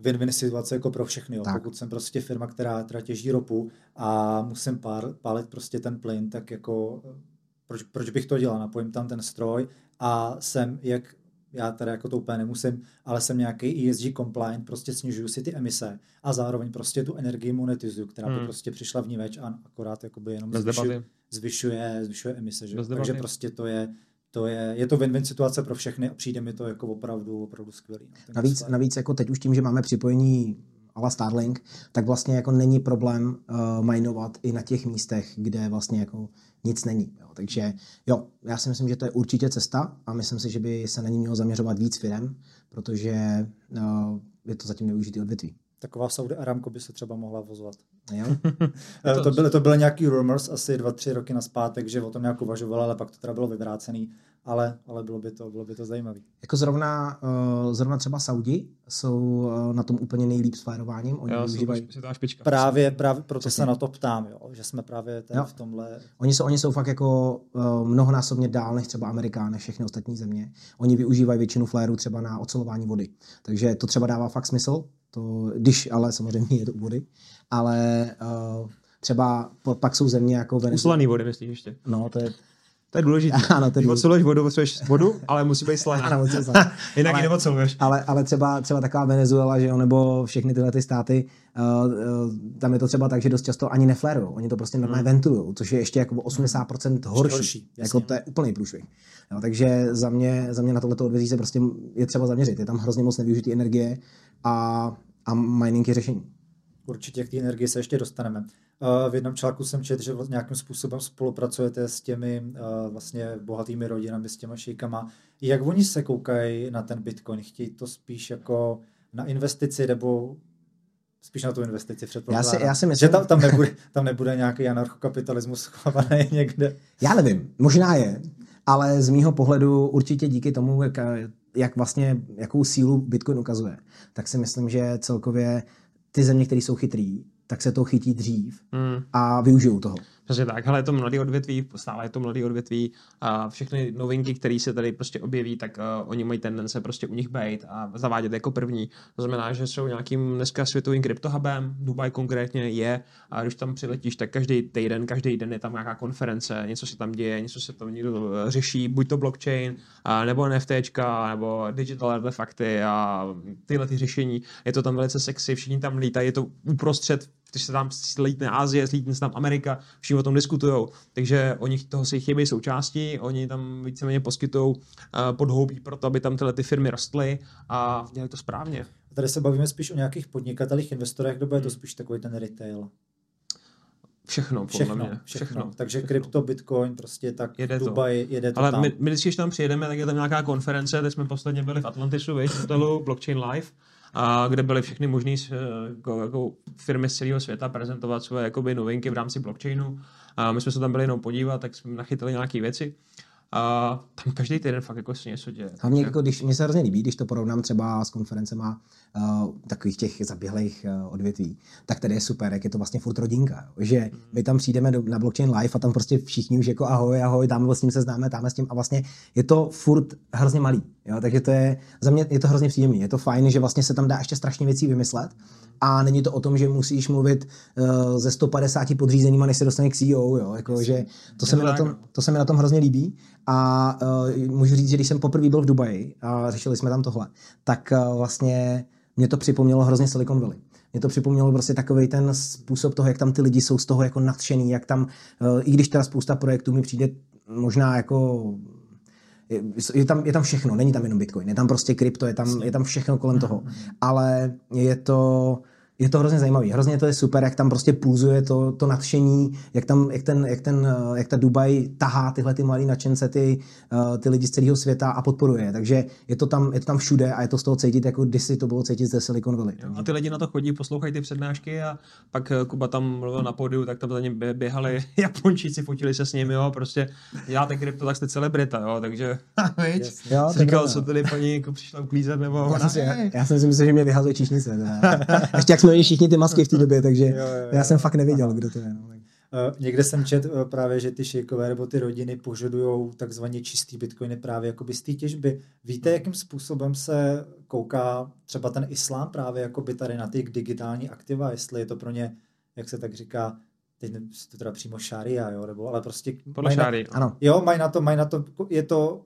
Speaker 1: win-win situace jako pro všechny. Jo. Pokud jsem prostě firma, která, která těží ropu a musím pár, pálit prostě ten plyn, tak jako eh, proč, proč bych to dělal? Napojím tam ten stroj a jsem, jak já tady jako to úplně nemusím, ale jsem nějaký ESG compliant, prostě snižuju si ty emise a zároveň prostě tu energii monetizuju, která hmm. by prostě přišla v ní več a akorát jakoby jenom zvyšuje, zvyšuje, zvyšuje emise. Že? Takže prostě to je to je, je to win-win situace pro všechny a přijde mi to jako opravdu, opravdu skvělý.
Speaker 3: No, navíc, navíc jako teď už tím, že máme připojení ala Starlink, tak vlastně jako není problém uh, minovat i na těch místech, kde vlastně jako nic není. Jo. Takže jo, já si myslím, že to je určitě cesta a myslím si, že by se na ní mělo zaměřovat víc firm, protože uh, je to zatím nevyužitý odvětví.
Speaker 1: Taková Saudi Aramco by se třeba mohla vozovat. Jo? to, byly, to byly nějaký rumors asi dva, tři roky naspátek, že o tom nějak uvažoval, ale pak to teda bylo vyvrácený ale, ale bylo, by to, bylo by to zajímavé.
Speaker 3: Jako zrovna, uh, zrovna třeba Saudi jsou uh, na tom úplně nejlíp s flérováním. Oni jo, využívají...
Speaker 1: špička. Právě, právě proto Přesně. se na to ptám, jo, že jsme právě ten v tomhle...
Speaker 3: Oni jsou, oni jsou fakt jako uh, mnohonásobně dál než třeba Amerikány, všechny ostatní země. Oni využívají většinu fléru třeba na ocelování vody. Takže to třeba dává fakt smysl, to, když ale samozřejmě je to vody. Ale uh, třeba pak jsou země jako
Speaker 2: Venezuela. Uslaný vody, myslíš ještě?
Speaker 3: No, to je,
Speaker 2: to je důležité.
Speaker 3: Ano, to je
Speaker 2: důležité. Když vodu, vodu, ale musí být slaná.
Speaker 3: ano, musí
Speaker 2: Jinak ale, ji nemoceluješ.
Speaker 3: Ale, ale třeba, třeba taková Venezuela, že jo, nebo všechny tyhle ty státy, uh, uh, tam je to třeba tak, že dost často ani neflerují. Oni to prostě normálně hmm. ventulují, což je ještě jako 80% horší. horší jako to je úplný průšvih. Jo, takže za mě, za mě na tohleto odvězí se prostě je třeba zaměřit. Je tam hrozně moc nevyužitý energie a, a mining je řešení.
Speaker 1: Určitě k té energii se ještě dostaneme. V jednom článku jsem četl, že nějakým způsobem spolupracujete s těmi vlastně bohatými rodinami, s těma šejkama. Jak oni se koukají na ten Bitcoin? Chtějí to spíš jako na investici nebo spíš na tu investici předpokládám.
Speaker 3: Já si, já si myslím,
Speaker 1: že tam, tam, nebude, tam nebude nějaký anarchokapitalismus schovaný někde.
Speaker 3: Já nevím, možná je, ale z mýho pohledu určitě díky tomu, jak, jak vlastně, jakou sílu Bitcoin ukazuje, tak si myslím, že celkově ty země, které jsou chytrý, tak se to chytí dřív mm. a využijou toho.
Speaker 2: Přesně tak, hele, je to mladý odvětví, stále je to mladý odvětví a všechny novinky, které se tady prostě objeví, tak uh, oni mají tendence prostě u nich být a zavádět jako první. To znamená, že jsou nějakým dneska světovým kryptohubem, Dubaj konkrétně je a když tam přiletíš, tak každý týden, každý den je tam nějaká konference, něco se tam děje, něco se tam někdo řeší, buď to blockchain, a, nebo NFTčka, nebo digital artefakty a tyhle ty řešení. Je to tam velice sexy, všichni tam lítají, je to uprostřed když se tam slítne Asie, slítne se tam Amerika, všichni o tom diskutují. Takže oni toho si chybí součástí, oni tam víceméně poskytují uh, podhoubí pro to, aby tam tyhle ty firmy rostly a dělali to správně.
Speaker 1: Tady se bavíme spíš o nějakých podnikatelích, investorech, nebo je to spíš takový ten retail?
Speaker 2: Všechno,
Speaker 1: všechno,
Speaker 2: podle mě.
Speaker 1: Všechno. všechno. Takže všechno. krypto, bitcoin, prostě tak
Speaker 2: jede
Speaker 1: Dubaj,
Speaker 2: to.
Speaker 1: jede to
Speaker 2: Ale
Speaker 1: tam.
Speaker 2: my, my, když tam přijedeme, tak je tam nějaká konference, teď jsme posledně byli v Atlantisu, víš, hotelu Blockchain Live, kde byly všechny možné eh, jako, jako firmy z celého světa prezentovat své jakoby, novinky v rámci blockchainu. A my jsme se tam byli jenom podívat, tak jsme nachytali nějaké věci. A tam každý týden fakt jako se něco děje.
Speaker 3: Hlavně, jako, když mě se hrozně líbí, když to porovnám třeba s konferencema uh, takových těch zaběhlých uh, odvětví, tak tady je super, jak je to vlastně furt rodinka. Že my tam přijdeme do, na blockchain live a tam prostě všichni už jako ahoj, ahoj, tam s tím se známe, tam s tím a vlastně je to furt hrozně malý. Jo? Takže to je, za mě je to hrozně příjemný. Je to fajn, že vlastně se tam dá ještě strašně věcí vymyslet a není to o tom, že musíš mluvit uh, ze 150 podřízenýma, než se dostane k CEO, jo? Jako, že to se, mi na tom, to se mi na tom hrozně líbí a uh, můžu říct, že když jsem poprvé byl v Dubaji a řešili jsme tam tohle, tak uh, vlastně mě to připomnělo hrozně Silicon Valley. Mě to připomnělo prostě takový ten způsob toho, jak tam ty lidi jsou z toho jako nadšený, jak tam, uh, i když teda spousta projektů mi přijde možná jako je, je, tam, je tam všechno, není tam jenom Bitcoin, je tam prostě krypto, je tam, je tam všechno kolem toho, ale je to, je to hrozně zajímavý. Hrozně to je super, jak tam prostě pulzuje to, to nadšení, jak, tam, jak, ten, jak, ten, eh, jak ta Dubaj tahá tyhle ty malé nadšence, ty, uh, ty lidi z celého světa a podporuje. Takže je to, tam, je to tam všude a je to z toho cítit, jako kdysi to bylo cítit ze Silicon Valley.
Speaker 2: Jo, a ty lidi na to chodí, poslouchají ty přednášky a pak eh, Kuba tam mluvil na pódiu, tak tam za ním běhali Japončíci, fotili se s nimi, jo, prostě děláte krypto, tak jste celebrita, jo, takže jo, říkal, co tady paní jako přišla uklízet, nebo
Speaker 3: já, ona, jsem, já, já jsem si myslel, že mě vyhazuje číšnice. Ještě jak jsme měli všichni ty masky v té době, takže jo, jo, jo, já jsem fakt nevěděl, kdo to je. No.
Speaker 1: Uh, někde jsem čet uh, právě, že ty šejkové nebo ty rodiny požadují takzvaně čistý bitcoiny právě jakoby z té těžby. Víte, jakým způsobem se kouká třeba ten islám právě jakoby tady na ty digitální aktiva, jestli je to pro ně, jak se tak říká, teď to teda přímo šária, jo, nebo ale prostě...
Speaker 2: Podle šáry,
Speaker 1: ano. Jo, mají na to, mají na to, je to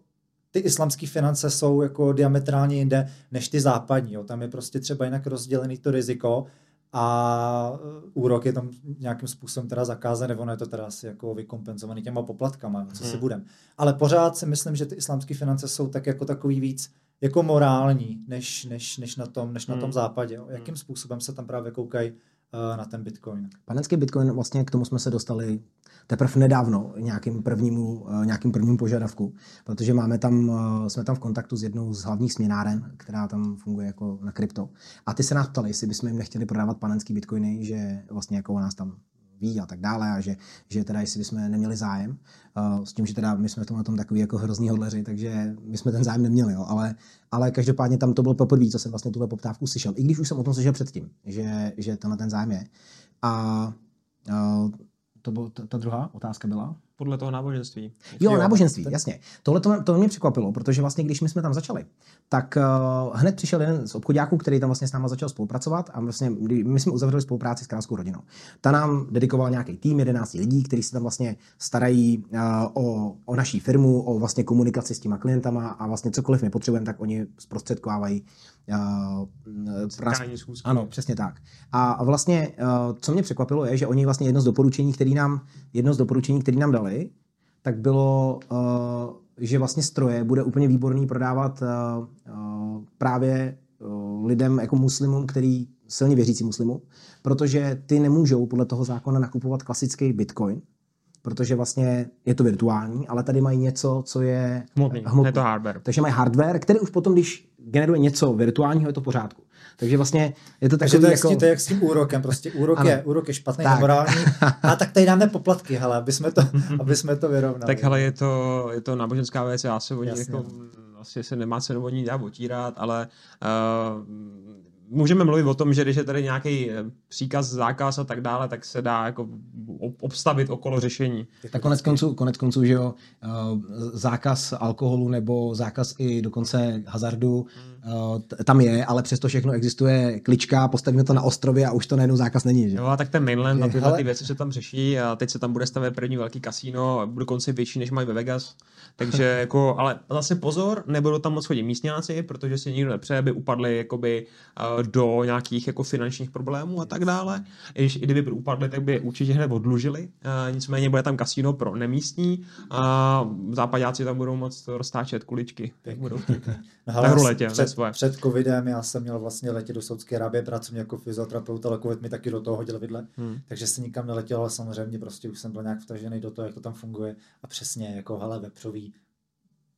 Speaker 1: ty islamské finance jsou jako diametrálně jinde než ty západní. Jo. Tam je prostě třeba jinak rozdělený to riziko a uh, úrok je tam nějakým způsobem teda zakázaný, ono je to teda asi jako vykompenzovaný těma poplatkama, co si hmm. budem. Ale pořád si myslím, že ty islámské finance jsou tak jako takový víc jako morální, než, než, než, na, tom, než na tom hmm. západě. Jo. Jakým hmm. způsobem se tam právě koukají na ten Bitcoin?
Speaker 3: Panenský Bitcoin, vlastně k tomu jsme se dostali teprve nedávno nějakým prvnímu, eh, nějakým prvním požadavku, protože máme tam, eh, jsme tam v kontaktu s jednou z hlavních směnáren, která tam funguje jako na krypto. A ty se nás ptali, jestli bychom jim nechtěli prodávat panenský bitcoiny, že vlastně jako nás tam ví a tak dále a že, že teda jestli bychom neměli zájem, uh, s tím, že teda my jsme v na tom takový jako hrozný hodleři, takže my jsme ten zájem neměli, jo, ale, ale každopádně tam to bylo poprvé, co jsem vlastně tuhle poptávku slyšel, i když už jsem o tom slyšel předtím, že, že tenhle ten zájem je. A uh, to byla ta, ta druhá otázka byla?
Speaker 2: Podle toho náboženství.
Speaker 3: Jo, jo náboženství, tak... jasně. Tohle to, to mě překvapilo, protože vlastně, když my jsme tam začali, tak uh, hned přišel jeden z obchodáků, který tam vlastně s náma začal spolupracovat a vlastně my jsme uzavřeli spolupráci s královskou rodinou. Ta nám dedikoval nějaký tým 11 lidí, kteří se tam vlastně starají uh, o, o naší firmu, o vlastně komunikaci s těma klientama a vlastně cokoliv my potřebujeme, tak oni zprostředkovávají
Speaker 2: uh,
Speaker 3: Ano, přesně tak. A vlastně, uh, co mě překvapilo, je, že oni vlastně jedno z doporučení, který nám, jedno z doporučení, který nám dali, tak bylo, uh, že vlastně stroje bude úplně výborný prodávat právě lidem jako muslimům, který silně věřící muslimu, protože ty nemůžou podle toho zákona nakupovat klasický bitcoin, protože vlastně je to virtuální, ale tady mají něco, co je
Speaker 2: hmotný, hmotný. je to hardware.
Speaker 3: Takže mají hardware, který už potom, když generuje něco virtuálního, je to pořádku. Takže vlastně je to
Speaker 1: takový Takže to, jako... to je jak s tím úrokem, prostě úrok, je, úrok je špatný, tak. nemorální, a tak tady dáme poplatky, hele, aby jsme to, aby jsme to vyrovnali.
Speaker 2: Tak hele, je to, je to náboženská věc, já se o ní jako, asi se nemá cenu o ní dát otírat, ale uh, můžeme mluvit o tom, že když je tady nějaký eh, příkaz, zákaz a tak dále, tak se dá jako obstavit okolo řešení.
Speaker 3: Tak konec konců, konec konců, že jo, eh, zákaz alkoholu nebo zákaz i dokonce hazardu hmm. Tam je, ale přesto všechno existuje klička, postavíme to na ostrově a už to najednou zákaz není. Že?
Speaker 2: Jo, a tak ten mainland a tyhle ale... ty věci se tam řeší a teď se tam bude stavět první velký kasíno, dokonce větší, než mají ve Vegas. Takže jako, ale zase pozor, nebudou tam moc chodit místňáci, protože si nikdo nepřeje, aby upadli jakoby do nějakých jako finančních problémů a tak dále. I kdyby upadli, tak by je určitě hned odlužili. Nicméně bude tam kasíno pro nemístní a západáci tam budou moc roztáčet kuličky. Tak budou
Speaker 1: no, tak ruletě, před, svoje. před covidem já jsem měl vlastně letět do Saudské Arábie pracovně jako fyzioterapeut, ale covid mi taky do toho hodil vidle, hmm. takže se nikam neletěl, ale samozřejmě prostě už jsem byl nějak vtažený do toho, jak to tam funguje a přesně jako hele vepřový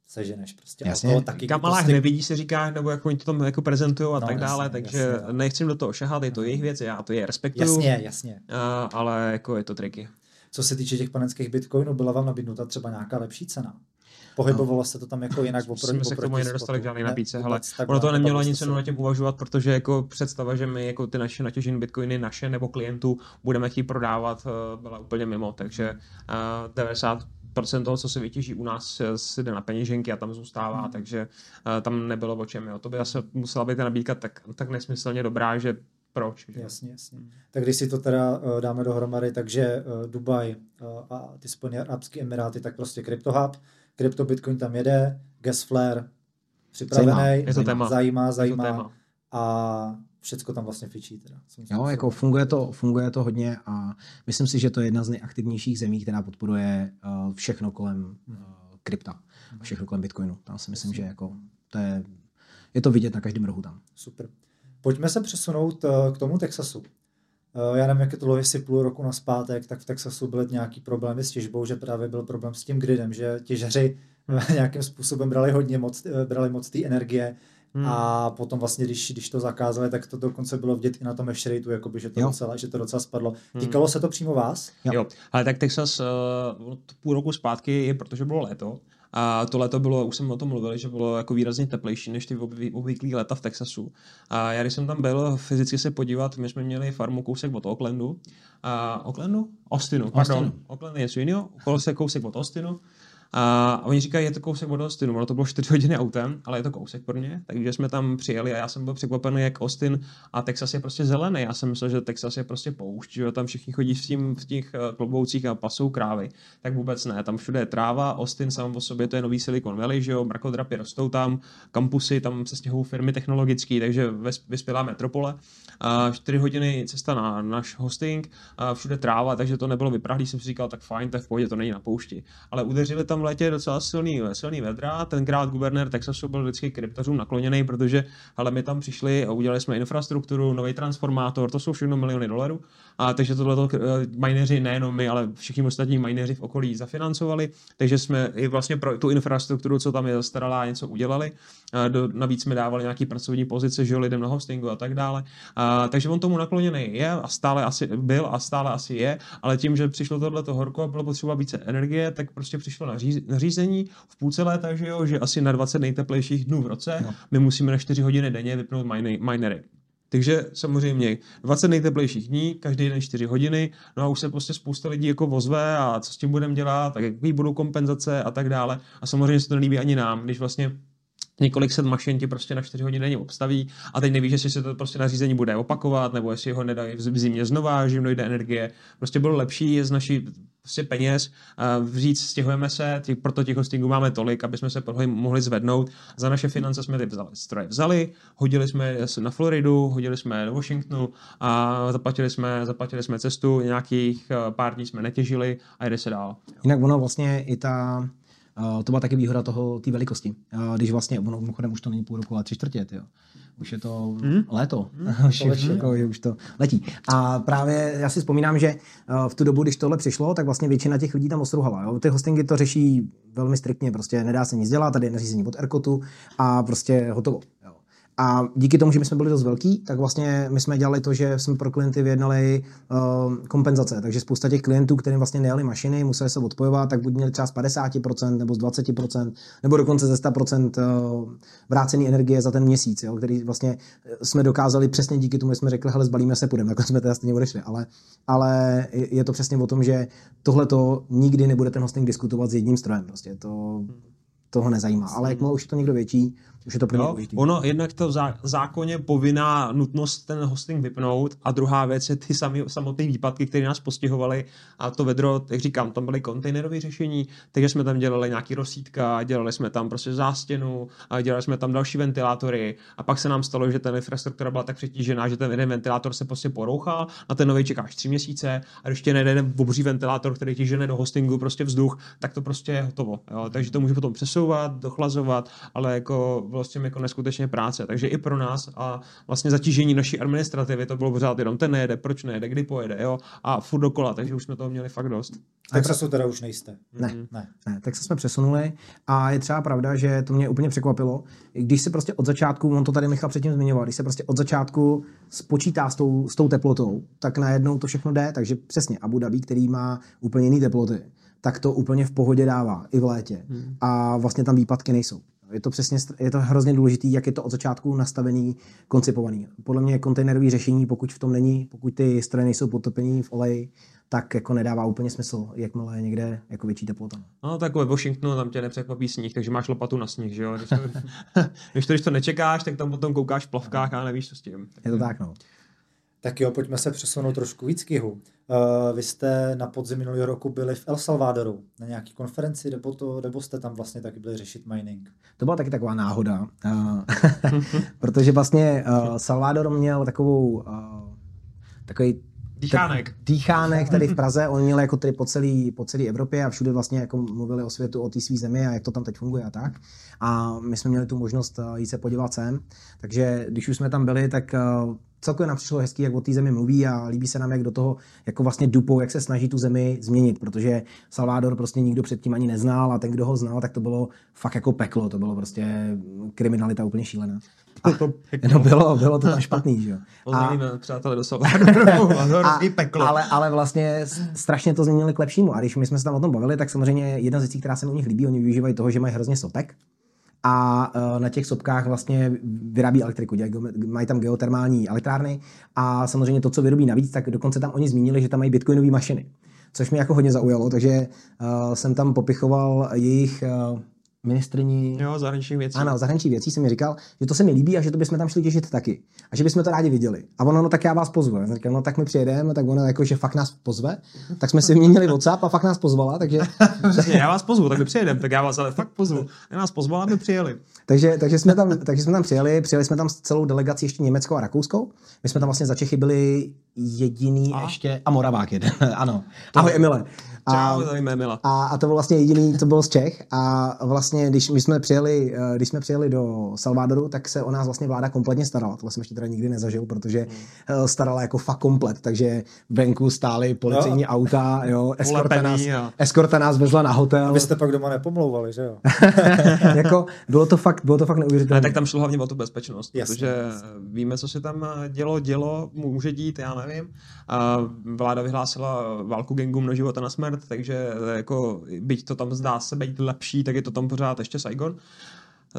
Speaker 1: seženeš prostě.
Speaker 2: Jasně. Toho taky Kamalách prostě... nevidí se říká, nebo jako oni to tam jako prezentují a no, tak dále, jasně, takže jasně. nechci do toho šahat, je to jejich věc, já to je respektuju.
Speaker 1: Jasně, jasně.
Speaker 2: A, ale jako je to triky.
Speaker 1: Co se týče těch panenských bitcoinů, byla vám nabídnuta třeba nějaká lepší cena? Pohybovalo no. se to tam jako jinak
Speaker 2: oproti Jsme se k tomu nedostali k žádný nabídce, ale ono to nemělo ani cenu na těm uvažovat, protože jako představa, že my jako ty naše natěžené bitcoiny, naše nebo klientů budeme chtít prodávat, eh, byla úplně mimo, takže uh, 90 procent toho, co se vytěží u nás, si jde na peněženky a tam zůstává, hmm. takže uh, tam nebylo o čem. Jo. To by asi musela být ta nabídka tak, tak nesmyslně dobrá, že proč. Že?
Speaker 1: Jasně, jasně. Tak když si to teda uh, dáme dohromady, takže uh, Dubaj uh, a ty Spojené Arabské Emiráty, tak prostě CryptoHub, Crypto Bitcoin tam jede, Gasflare připravený,
Speaker 2: je to téma.
Speaker 1: zajímá, zajímá. Je to téma. A všecko tam vlastně fičí. Teda.
Speaker 3: Jo, jako funguje to, funguje to hodně a myslím si, že to je jedna z nejaktivnějších zemí, která podporuje uh, všechno kolem uh, krypta, všechno kolem Bitcoinu. Tam si myslím, že jako to je, je to vidět na každém rohu tam.
Speaker 1: Super. Pojďme se přesunout uh, k tomu Texasu. Uh, já nevím, jak je to bylo, jestli půl roku na zpátek, tak v Texasu byly nějaký problémy s těžbou, že právě byl problém s tím gridem, že těžaři nějakým způsobem brali hodně moc, brali moc té energie, Hmm. A potom vlastně, když, když to zakázali, tak to dokonce bylo vidět i na tom hash rateu, jakoby, že, to docela, že to docela spadlo. Hmm. Týkalo se to přímo vás?
Speaker 2: Jo, jo. ale tak Texas uh, půl roku zpátky je, protože bylo léto, a to léto bylo, už jsem o tom mluvil, že bylo jako výrazně teplejší než ty obvyklý léta v Texasu. A já když jsem tam byl fyzicky se podívat, my jsme měli farmu kousek od Oaklandu. A Oaklandu? Austinu, pardon. Austinu. Oakland je něco jiného, kousek od Austinu. A oni říkají, je to kousek od Austinu. Ono to bylo 4 hodiny autem, ale je to kousek pro ně. Takže jsme tam přijeli a já jsem byl překvapený, jak Austin a Texas je prostě zelený. Já jsem myslel, že Texas je prostě poušť, že tam všichni chodí v, tím, v těch eh, kloboucích a pasou krávy. Tak vůbec ne. Tam všude je tráva, Austin sám o sobě to je nový Silicon Valley, že jo, mrakodrapy rostou tam, kampusy, tam se stěhují firmy technologické, takže vyspělá metropole. A 4 hodiny cesta na náš hosting, a všude tráva, takže to nebylo vyprahlý, jsem si říkal, tak fajn, tak v pohodě, to není na poušti. Ale udeřili tam v létě docela silný, silný vedra, tenkrát guvernér Texasu byl vždycky kryptařům nakloněný, protože ale my tam přišli a udělali jsme infrastrukturu, nový transformátor, to jsou všechno miliony dolarů. A takže tohle eh, mineři, nejenom my, ale všichni ostatní mineři v okolí zafinancovali, takže jsme i vlastně pro tu infrastrukturu, co tam je zastaralá, něco udělali. A do, navíc jsme dávali nějaký pracovní pozice, že lidem na hostingu a tak dále. A, takže on tomu nakloněný je a stále asi byl a stále asi je, ale tím, že přišlo tohle horko a bylo potřeba více energie, tak prostě přišlo nařízení v půlce léta, že jo, že asi na 20 nejteplejších dnů v roce no. my musíme na 4 hodiny denně vypnout minery. Takže samozřejmě 20 nejteplejších dní, každý den 4 hodiny, no a už se prostě spousta lidí jako vozve a co s tím budeme dělat, tak jaký budou kompenzace a tak dále. A samozřejmě se to nelíbí ani nám, když vlastně několik set mašin ti prostě na 4 hodiny denně obstaví a teď nevíš, jestli se to prostě nařízení bude opakovat, nebo jestli ho nedají v zimě znova, že jim dojde energie. Prostě bylo lepší je z naší prostě peněz, vzít, stěhujeme se, těch, proto těch hostingů máme tolik, aby jsme se mohli zvednout. Za naše finance jsme ty vzali, stroje vzali, hodili jsme na Floridu, hodili jsme do Washingtonu a zaplatili jsme, zaplatili jsme cestu, nějakých pár dní jsme netěžili a jde se dál.
Speaker 3: Jinak ono vlastně i ta to byla taky výhoda toho, té velikosti. Když vlastně, ono mimochodem už to není půl roku, ale tři čtvrtě, jo. Už je to mm. léto. Mm. už, letí, jako, už to letí. A právě já si vzpomínám, že uh, v tu dobu, když tohle přišlo, tak vlastně většina těch lidí tam osruhala. Jo. Ty hostingy to řeší velmi striktně, prostě nedá se nic dělat, tady je nařízení od Erkotu a prostě hotovo. Jo. A díky tomu, že my jsme byli dost velký, tak vlastně my jsme dělali to, že jsme pro klienty vyjednali uh, kompenzace. Takže spousta těch klientů, kterým vlastně nejeli mašiny, museli se odpojovat, tak buď měli třeba z 50% nebo z 20%, nebo dokonce ze 100% uh, vrácený energie za ten měsíc, jo, který vlastně jsme dokázali přesně díky tomu, že jsme řekli, hele, zbalíme se, půjdeme, nakonec jsme teda stejně odešli. Ale, ale je to přesně o tom, že tohle to nikdy nebude ten hosting diskutovat s jedním strojem. Prostě to toho nezajímá. Ale jakmile už je to někdo větší, už je to pro
Speaker 2: jo, Ono jednak to v zákoně povinná nutnost ten hosting vypnout a druhá věc je ty sami, samotné výpadky, které nás postihovaly a to vedro, jak říkám, tam byly kontejnerové řešení, takže jsme tam dělali nějaký rozsítka, dělali jsme tam prostě zástěnu, a dělali jsme tam další ventilátory a pak se nám stalo, že ten infrastruktura byla tak přetížená, že ten jeden ventilátor se prostě porouchal, na ten nový čekáš tři měsíce a když tě nejde jeden obří ventilátor, který ti žene do hostingu prostě vzduch, tak to prostě je hotovo. Jo? Takže to může potom přesouvat, dochlazovat, ale jako vlastně jako neskutečně práce. Takže i pro nás a vlastně zatížení naší administrativy to bylo pořád jenom ten nejede, proč nejede, kdy pojede, jo, a furt dokola, takže už jsme toho měli fakt dost.
Speaker 1: Tak se teda už nejste.
Speaker 3: Ne, mm-hmm. ne, ne, tak se jsme přesunuli a je třeba pravda, že to mě úplně překvapilo, když se prostě od začátku, on to tady Michal předtím zmiňoval, když se prostě od začátku spočítá s tou, s tou teplotou, tak najednou to všechno jde, takže přesně Abu Dhabi, který má úplně jiný teploty, tak to úplně v pohodě dává i v létě. Hmm. A vlastně tam výpadky nejsou. Je to přesně, je to hrozně důležité, jak je to od začátku nastavený, koncipovaný. Podle mě kontejnerové řešení, pokud v tom není, pokud ty stroje nejsou potopení v oleji, tak jako nedává úplně smysl, jakmile je někde jako větší teplota.
Speaker 2: No tak ve Washingtonu tam tě nepřekvapí sníh, takže máš lopatu na sníh, že jo? Když to, když to, když to nečekáš, tak tam potom koukáš v plavkách a nevíš, co s tím.
Speaker 3: Je to tak, no.
Speaker 1: Tak jo, pojďme se přesunout trošku víc k jihu. Uh, vy jste na podzim minulého roku byli v El Salvadoru na nějaký konferenci, nebo, to, nebo jste tam vlastně taky byli řešit mining?
Speaker 3: To byla taky taková náhoda, uh, protože vlastně uh, Salvador měl takovou uh, takový
Speaker 2: Dýchánek.
Speaker 3: Dýchánek tady v Praze, on měl jako tady po celé po celý Evropě a všude vlastně jako mluvili o světu, o té své zemi a jak to tam teď funguje a tak. A my jsme měli tu možnost jít se podívat sem, takže když už jsme tam byli, tak celkově nám přišlo hezký, jak o té zemi mluví a líbí se nám, jak do toho jako vlastně dupou, jak se snaží tu zemi změnit, protože Salvador prostě nikdo předtím ani neznal a ten, kdo ho znal, tak to bylo fakt jako peklo, to bylo prostě kriminalita úplně šílená. A, to no bylo, bylo to tam špatný, že jo.
Speaker 2: Pozdravíme přátelé do a, peklo.
Speaker 3: Ale, ale vlastně strašně to změnili k lepšímu a když my jsme se tam o tom bavili, tak samozřejmě jedna z věcí, která se u nich líbí, oni využívají toho, že mají hrozně sopek, a uh, na těch sopkách vlastně vyrábí elektriku, dělají, mají tam geotermální elektrárny a samozřejmě to, co vyrobí navíc, tak dokonce tam oni zmínili, že tam mají bitcoinové mašiny, což mě jako hodně zaujalo, takže uh, jsem tam popichoval jejich uh, ministrní...
Speaker 2: Jo, zahraničních věcí.
Speaker 3: Ano, zahraničních věcí jsem mi říkal, že to se mi líbí a že to bychom tam šli těžit taky. A že bychom to rádi viděli. A ono, no tak já vás pozvu. Já říkal, no tak my přijedeme, tak ono jako, že fakt nás pozve. Tak jsme si vyměnili WhatsApp a fakt nás pozvala, takže...
Speaker 2: já vás pozvu, tak my přijedeme, tak já vás ale fakt pozvu. Já nás pozvala, aby přijeli.
Speaker 3: Takže, takže, jsme tam, takže jsme tam přijeli, přijeli jsme tam s celou delegací ještě německou a rakouskou. My jsme tam vlastně za Čechy byli jediný a? ještě, a Moravák jeden, ano. Ahoj Emile.
Speaker 2: A,
Speaker 3: a, a to bylo vlastně jediný, co bylo z Čech. A vlastně, když my jsme přijeli, eh, když jsme přijeli do Salvadoru, tak se o nás vlastně vláda kompletně starala. To jsem ještě teda nikdy nezažil, protože hmm. Eh, starala jako fakt komplet. Takže venku stály policejní no. auta, jo, eskorta nás, eskorta nás vezla na hotel. A
Speaker 1: vy jste pak doma nepomlouvali, že jo?
Speaker 3: jako, bylo to fakt, bylo to fakt neuvěřitelné.
Speaker 2: tak tam šlo hlavně o tu bezpečnost, Jasně. protože víme, co se tam eh, dělo, dělo, může dít, já nevím. A vláda vyhlásila válku gangům na život a na smrt, takže jako, byť to tam zdá se být lepší, tak je to tam pořád ještě Saigon.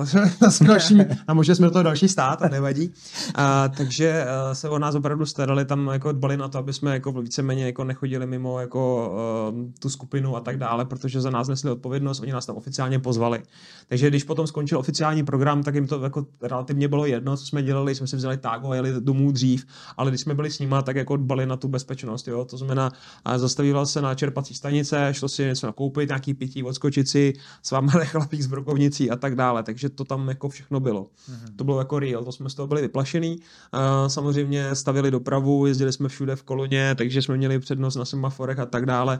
Speaker 2: Uh, další, a možná jsme to další stát, a nevadí. Uh, takže uh, se o nás opravdu starali, tam jako dbali na to, aby jsme jako víceméně jako nechodili mimo jako uh, tu skupinu a tak dále, protože za nás nesli odpovědnost, oni nás tam oficiálně pozvali. Takže když potom skončil oficiální program, tak jim to jako relativně bylo jedno, co jsme dělali, jsme si vzali tágo a jeli domů dřív, ale když jsme byli s nima, tak jako dbali na tu bezpečnost, jo? to znamená, zastavil se na čerpací stanice, šlo si něco nakoupit, nějaký pití, odskočit si, s vámi chlapík z brokovnicí a tak dále, takže to tam jako všechno bylo. Mm-hmm. To bylo jako real, to jsme z toho byli vyplašený. Uh, samozřejmě stavili dopravu, jezdili jsme všude v koloně, takže jsme měli přednost na semaforech a tak dále.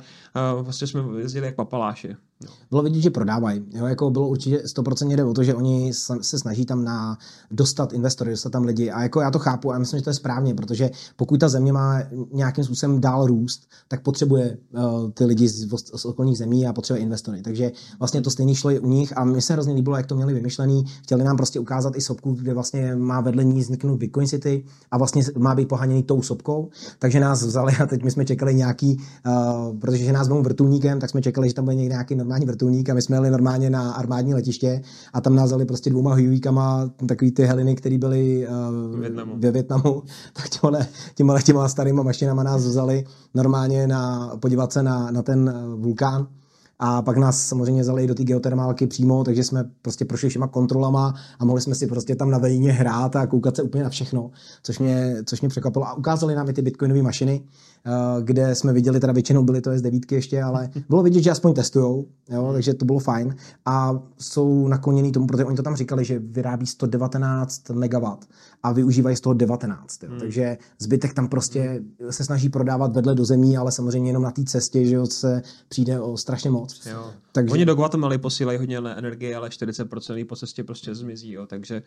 Speaker 2: Uh, vlastně jsme jezdili jak papaláši.
Speaker 3: No. Bylo vidět, že prodávají. Jo, jako bylo určitě 100% jde o to, že oni se snaží tam na dostat investory, dostat tam lidi. A jako já to chápu a myslím, že to je správně, protože pokud ta země má nějakým způsobem dál růst, tak potřebuje uh, ty lidi z, z okolních zemí a potřebuje investory. Takže vlastně to stejný šlo i u nich a mi se hrozně líbilo, jak to měli vymyšlený. Chtěli nám prostě ukázat i sopku, kde vlastně má vedle ní vzniknout Bitcoin City a vlastně má být poháněný tou sopkou. Takže nás vzali a teď my jsme čekali nějaký, uh, protože nás byl vrtulníkem, tak jsme čekali, že tam bude nějaký normální vrtulník a my jsme jeli normálně na armádní letiště a tam nás vzali prostě dvouma hujíkama, takový ty heliny, které byly uh, Větnamu. ve Větnamu, tak těma, těma, těma starýma mašinama nás vzali normálně na, podívat se na, na ten vulkán a pak nás samozřejmě vzali do té geotermálky přímo, takže jsme prostě prošli všema kontrolama a mohli jsme si prostě tam na vejně hrát a koukat se úplně na všechno, což mě, což mě překvapilo. A ukázali nám i ty bitcoinové mašiny, kde jsme viděli, teda většinou byly to S9 ještě, ale bylo vidět, že aspoň testujou, jo, takže to bylo fajn. A jsou nakloněný tomu, protože oni to tam říkali, že vyrábí 119 MW a využívají z toho 19. Jo. Hmm. Takže zbytek tam prostě se snaží prodávat vedle do zemí, ale samozřejmě jenom na té cestě, že jo, se přijde o strašně moc.
Speaker 2: Jo. Takže... Oni do Guatemala posílají hodně energie, ale 40% po cestě prostě zmizí. Jo. Takže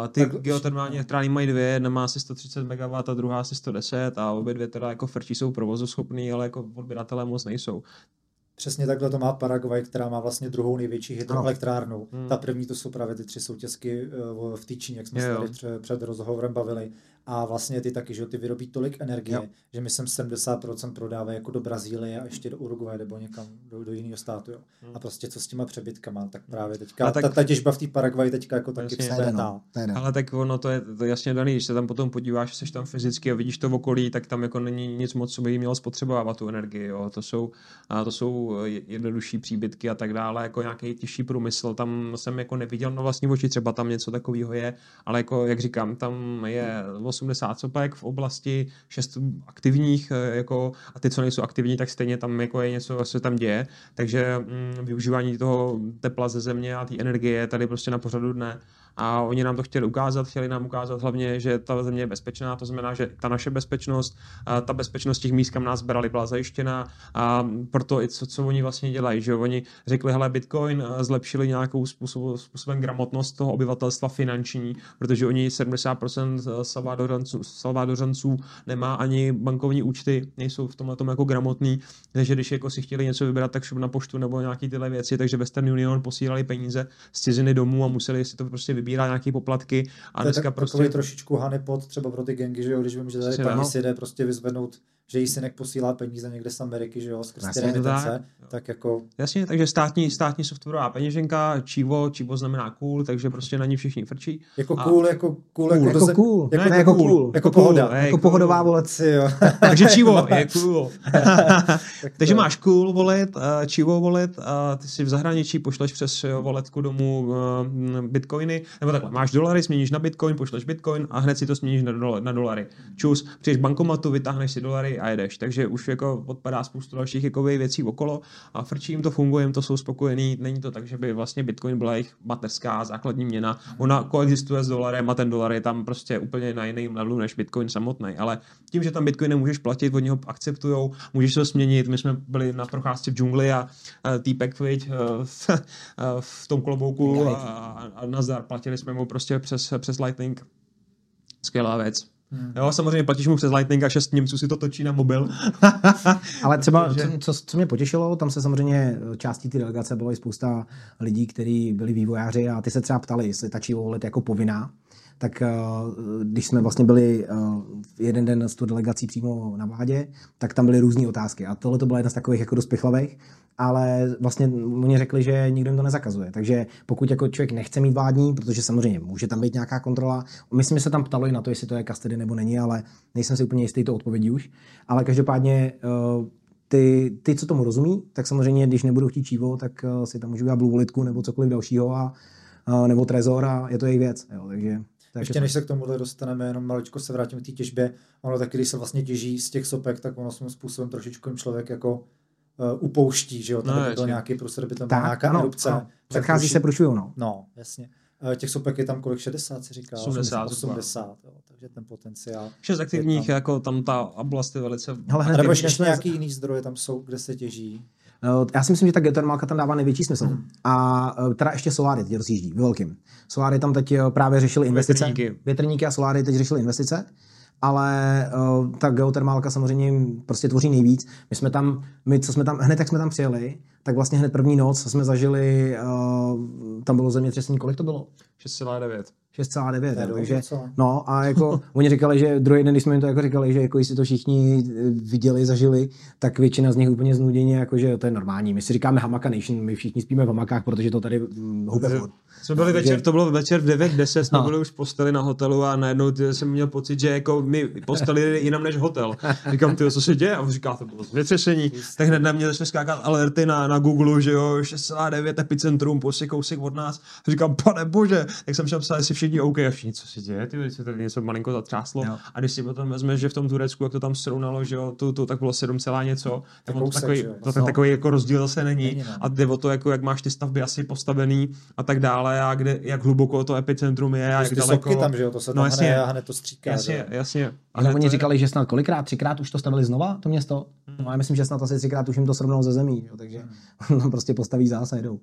Speaker 2: uh, ty tak... geotermální elektrárny mají dvě, jedna má asi 130 MW a druhá asi 110 a obě dvě teda jako frčí jsou provozoschopný, ale jako odběratelé moc nejsou.
Speaker 1: Přesně takhle to má Paraguay, která má vlastně druhou největší hydroelektrárnu. Hmm. Ta první to jsou právě ty tři soutězky eh, v Týčině, jak jsme se tady před rozhovorem bavili a vlastně ty taky, že ty vyrobí tolik energie, jo. že my sem 70% prodávají jako do Brazílie a ještě do Uruguay nebo někam do, do jiného státu. Jo. Hmm. A prostě co s těma přebytkama, tak právě teďka, tak, ta, ta těžba v té Paraguay teďka jako taky
Speaker 2: vzpětá. Ale tak ono to je, to je jasně daný, když se tam potom podíváš, jsi tam fyzicky a vidíš to v okolí, tak tam jako není nic moc, co by mělo spotřebovávat tu energii. Jo. To, jsou, a to jsou jednodušší příbytky a tak dále, jako nějaký těžší průmysl. Tam jsem jako neviděl na vlastní oči, třeba tam něco takového je, ale jako jak říkám, tam je 80 sopek v oblasti, 6 aktivních, eh, jako, a ty, co nejsou aktivní, tak stejně tam jako je něco, co se tam děje. Takže mm, využívání toho tepla ze země a té energie je tady prostě na pořadu dne a oni nám to chtěli ukázat, chtěli nám ukázat hlavně, že ta země je bezpečná, to znamená, že ta naše bezpečnost, ta bezpečnost těch míst, kam nás brali, byla zajištěna a proto i co, co oni vlastně dělají, že oni řekli, hele, Bitcoin zlepšili nějakou způsob, způsobem gramotnost toho obyvatelstva finanční, protože oni 70% Salvadoranců, Salvadoranců nemá ani bankovní účty, nejsou v tomhle tom jako gramotný, takže když jako si chtěli něco vybrat, tak šup na poštu nebo nějaký tyhle věci, takže Western Union posílali peníze z ciziny domů a museli si to prostě vybírat vybírá nějaké poplatky a
Speaker 1: to dneska tak, prostě... Trošičku honeypot třeba pro ty gengy, že jo, když vím, že tady paní si jde prostě vyzvednout že jí synek posílá peníze někde z Ameriky, že jo, skrz ty remitence, tak jako...
Speaker 2: Jasně, takže státní, státní softwarová peněženka, Čivo, Čivo znamená cool, takže prostě na ní všichni frčí.
Speaker 1: Jako a... cool, jako cool,
Speaker 3: cool.
Speaker 1: jako,
Speaker 3: jako cool. Jako, ne, jako cool. cool.
Speaker 1: Jako pohoda. Cool,
Speaker 3: jako cool. pohodová volet.
Speaker 1: jo.
Speaker 2: takže Čivo je cool. takže máš cool volet, Čivo volet, a ty si v zahraničí pošleš přes voletku domů bitcoiny, nebo takhle, máš dolary, změníš na bitcoin, pošleš bitcoin a hned si to změníš na, dola, na dolary. Čus, přijdeš bankomatu, vytáhneš si dolary a jedeš. Takže už jako odpadá spoustu dalších jako věcí okolo a frčí jim to funguje, jim to jsou spokojení. Není to tak, že by vlastně Bitcoin byla jejich mateřská základní měna. Ona koexistuje s dolarem a ten dolar je tam prostě úplně na jiném levelu než Bitcoin samotný. Ale tím, že tam Bitcoin nemůžeš platit, oni ho akceptují, můžeš to změnit. My jsme byli na procházce v džungli a týpek viď, v, uh, v tom klobouku a, a, a nazdar. Platili jsme mu prostě přes, přes Lightning. Skvělá věc. Hmm. Jo, samozřejmě platíš mu přes Lightning a šest Němců si to točí na mobil.
Speaker 3: Ale třeba, co, co, mě potěšilo, tam se samozřejmě částí té delegace bylo i spousta lidí, kteří byli vývojáři a ty se třeba ptali, jestli ta let jako povinná tak eh, když jsme vlastně byli eh, jeden den s tu delegací přímo na vládě, tak tam byly různé otázky. A tohle to byla jedna z takových jako dost pichlavých, ale vlastně oni řekli, že nikdo jim to nezakazuje. Takže pokud jako člověk nechce mít vládní, protože samozřejmě může tam být nějaká kontrola, myslím, že se tam ptalo i na to, jestli to je custody nebo není, ale nejsem si úplně jistý to odpovědí už. Ale každopádně eh, ty, ty, co tomu rozumí, tak samozřejmě, když nebudu chtít čívo, tak si tam můžu udělat blue nebo cokoliv dalšího a, nebo trezor a je to jejich věc. Jo, takže
Speaker 1: takže Ještě než se k tomuhle dostaneme, jenom maličko se vrátím k té těžbě. Ono taky, když se vlastně těží z těch sopek, tak ono svým způsobem trošičku člověk jako uh, upouští, že jo, tam no, by byl nějaký průsor, by tam byla nějaká ano, erupce. Ano.
Speaker 3: Předchází se průšvihu, no.
Speaker 1: No, jasně. Uh, těch sopek je tam kolik? 60 si říká?
Speaker 2: 80.
Speaker 1: 80, jo, takže ten potenciál.
Speaker 2: Šest aktivních, tam. jako tam ta oblast je velice...
Speaker 1: Ale nebo ještě nějaký jiný zdroje tam jsou, kde se těží?
Speaker 3: Eh, já si myslím, že ta geotermálka tam dává největší smysl. Hmm. A eh, teda ještě soláry teď rozjíždí, ve velkým. Soláry tam teď eh, právě řešili investice. Větrníky. Větrníky a soláry teď řešili investice. Ale uh, ta geotermálka samozřejmě prostě tvoří nejvíc. My jsme tam, my co jsme tam, hned jak jsme tam přijeli, tak vlastně hned první noc jsme zažili, uh, tam bylo zemětřesení, kolik to bylo?
Speaker 2: 6,9.
Speaker 3: 6,9.
Speaker 1: To je
Speaker 3: Takže, no a jako oni říkali, že druhý den, když jsme jim to jako říkali, že jako jestli to všichni eh, viděli, zažili, tak většina z nich úplně znuděně, jako že to je normální. My si říkáme Hamaka Nation, my všichni spíme v hamakách, protože to tady hm, houpe.
Speaker 2: Jsme byli večer, to bylo večer v 9-10, jsme
Speaker 3: No.
Speaker 2: byli už posteli na hotelu a najednou jsem měl pocit, že jako my posteli jinam než hotel. Říkám, ty, co se děje? A on říká, to bylo zemětřesení. Tak hned na mě začne skákat alerty na, na Google, že jo, 6,9 epicentrum, prostě kousek od nás. A říkám, pane bože, tak jsem šel psát, jestli všichni OK a všichni, co se děje, ty, se tady něco malinko zatřáslo.
Speaker 3: Jo.
Speaker 2: A když si potom vezmeš, že v tom Turecku, jak to tam srovnalo, že jo, to, to tak bylo 7, celá něco, tak on to
Speaker 1: kousek,
Speaker 2: takový, to,
Speaker 3: No.
Speaker 2: takový jako rozdíl zase není.
Speaker 1: Není, no.
Speaker 2: A jde o to, jako, jak máš ty stavby asi postavený a tak dále a kde, jak hluboko to epicentrum je a jak
Speaker 1: ty
Speaker 2: daleko.
Speaker 1: sopky tam, že jo, to se
Speaker 2: No
Speaker 1: tam
Speaker 2: jasně.
Speaker 1: hne a hned to stříká. že
Speaker 2: Jasně,
Speaker 1: jo.
Speaker 2: jasně.
Speaker 3: Ale
Speaker 2: hned
Speaker 3: oni
Speaker 2: je-
Speaker 3: říkali, že snad kolikrát, třikrát už to stavili znova, to město. No a já myslím, že snad asi třikrát už jim to srovnalo ze zemí, jo, takže tam prostě postaví zás a jedou.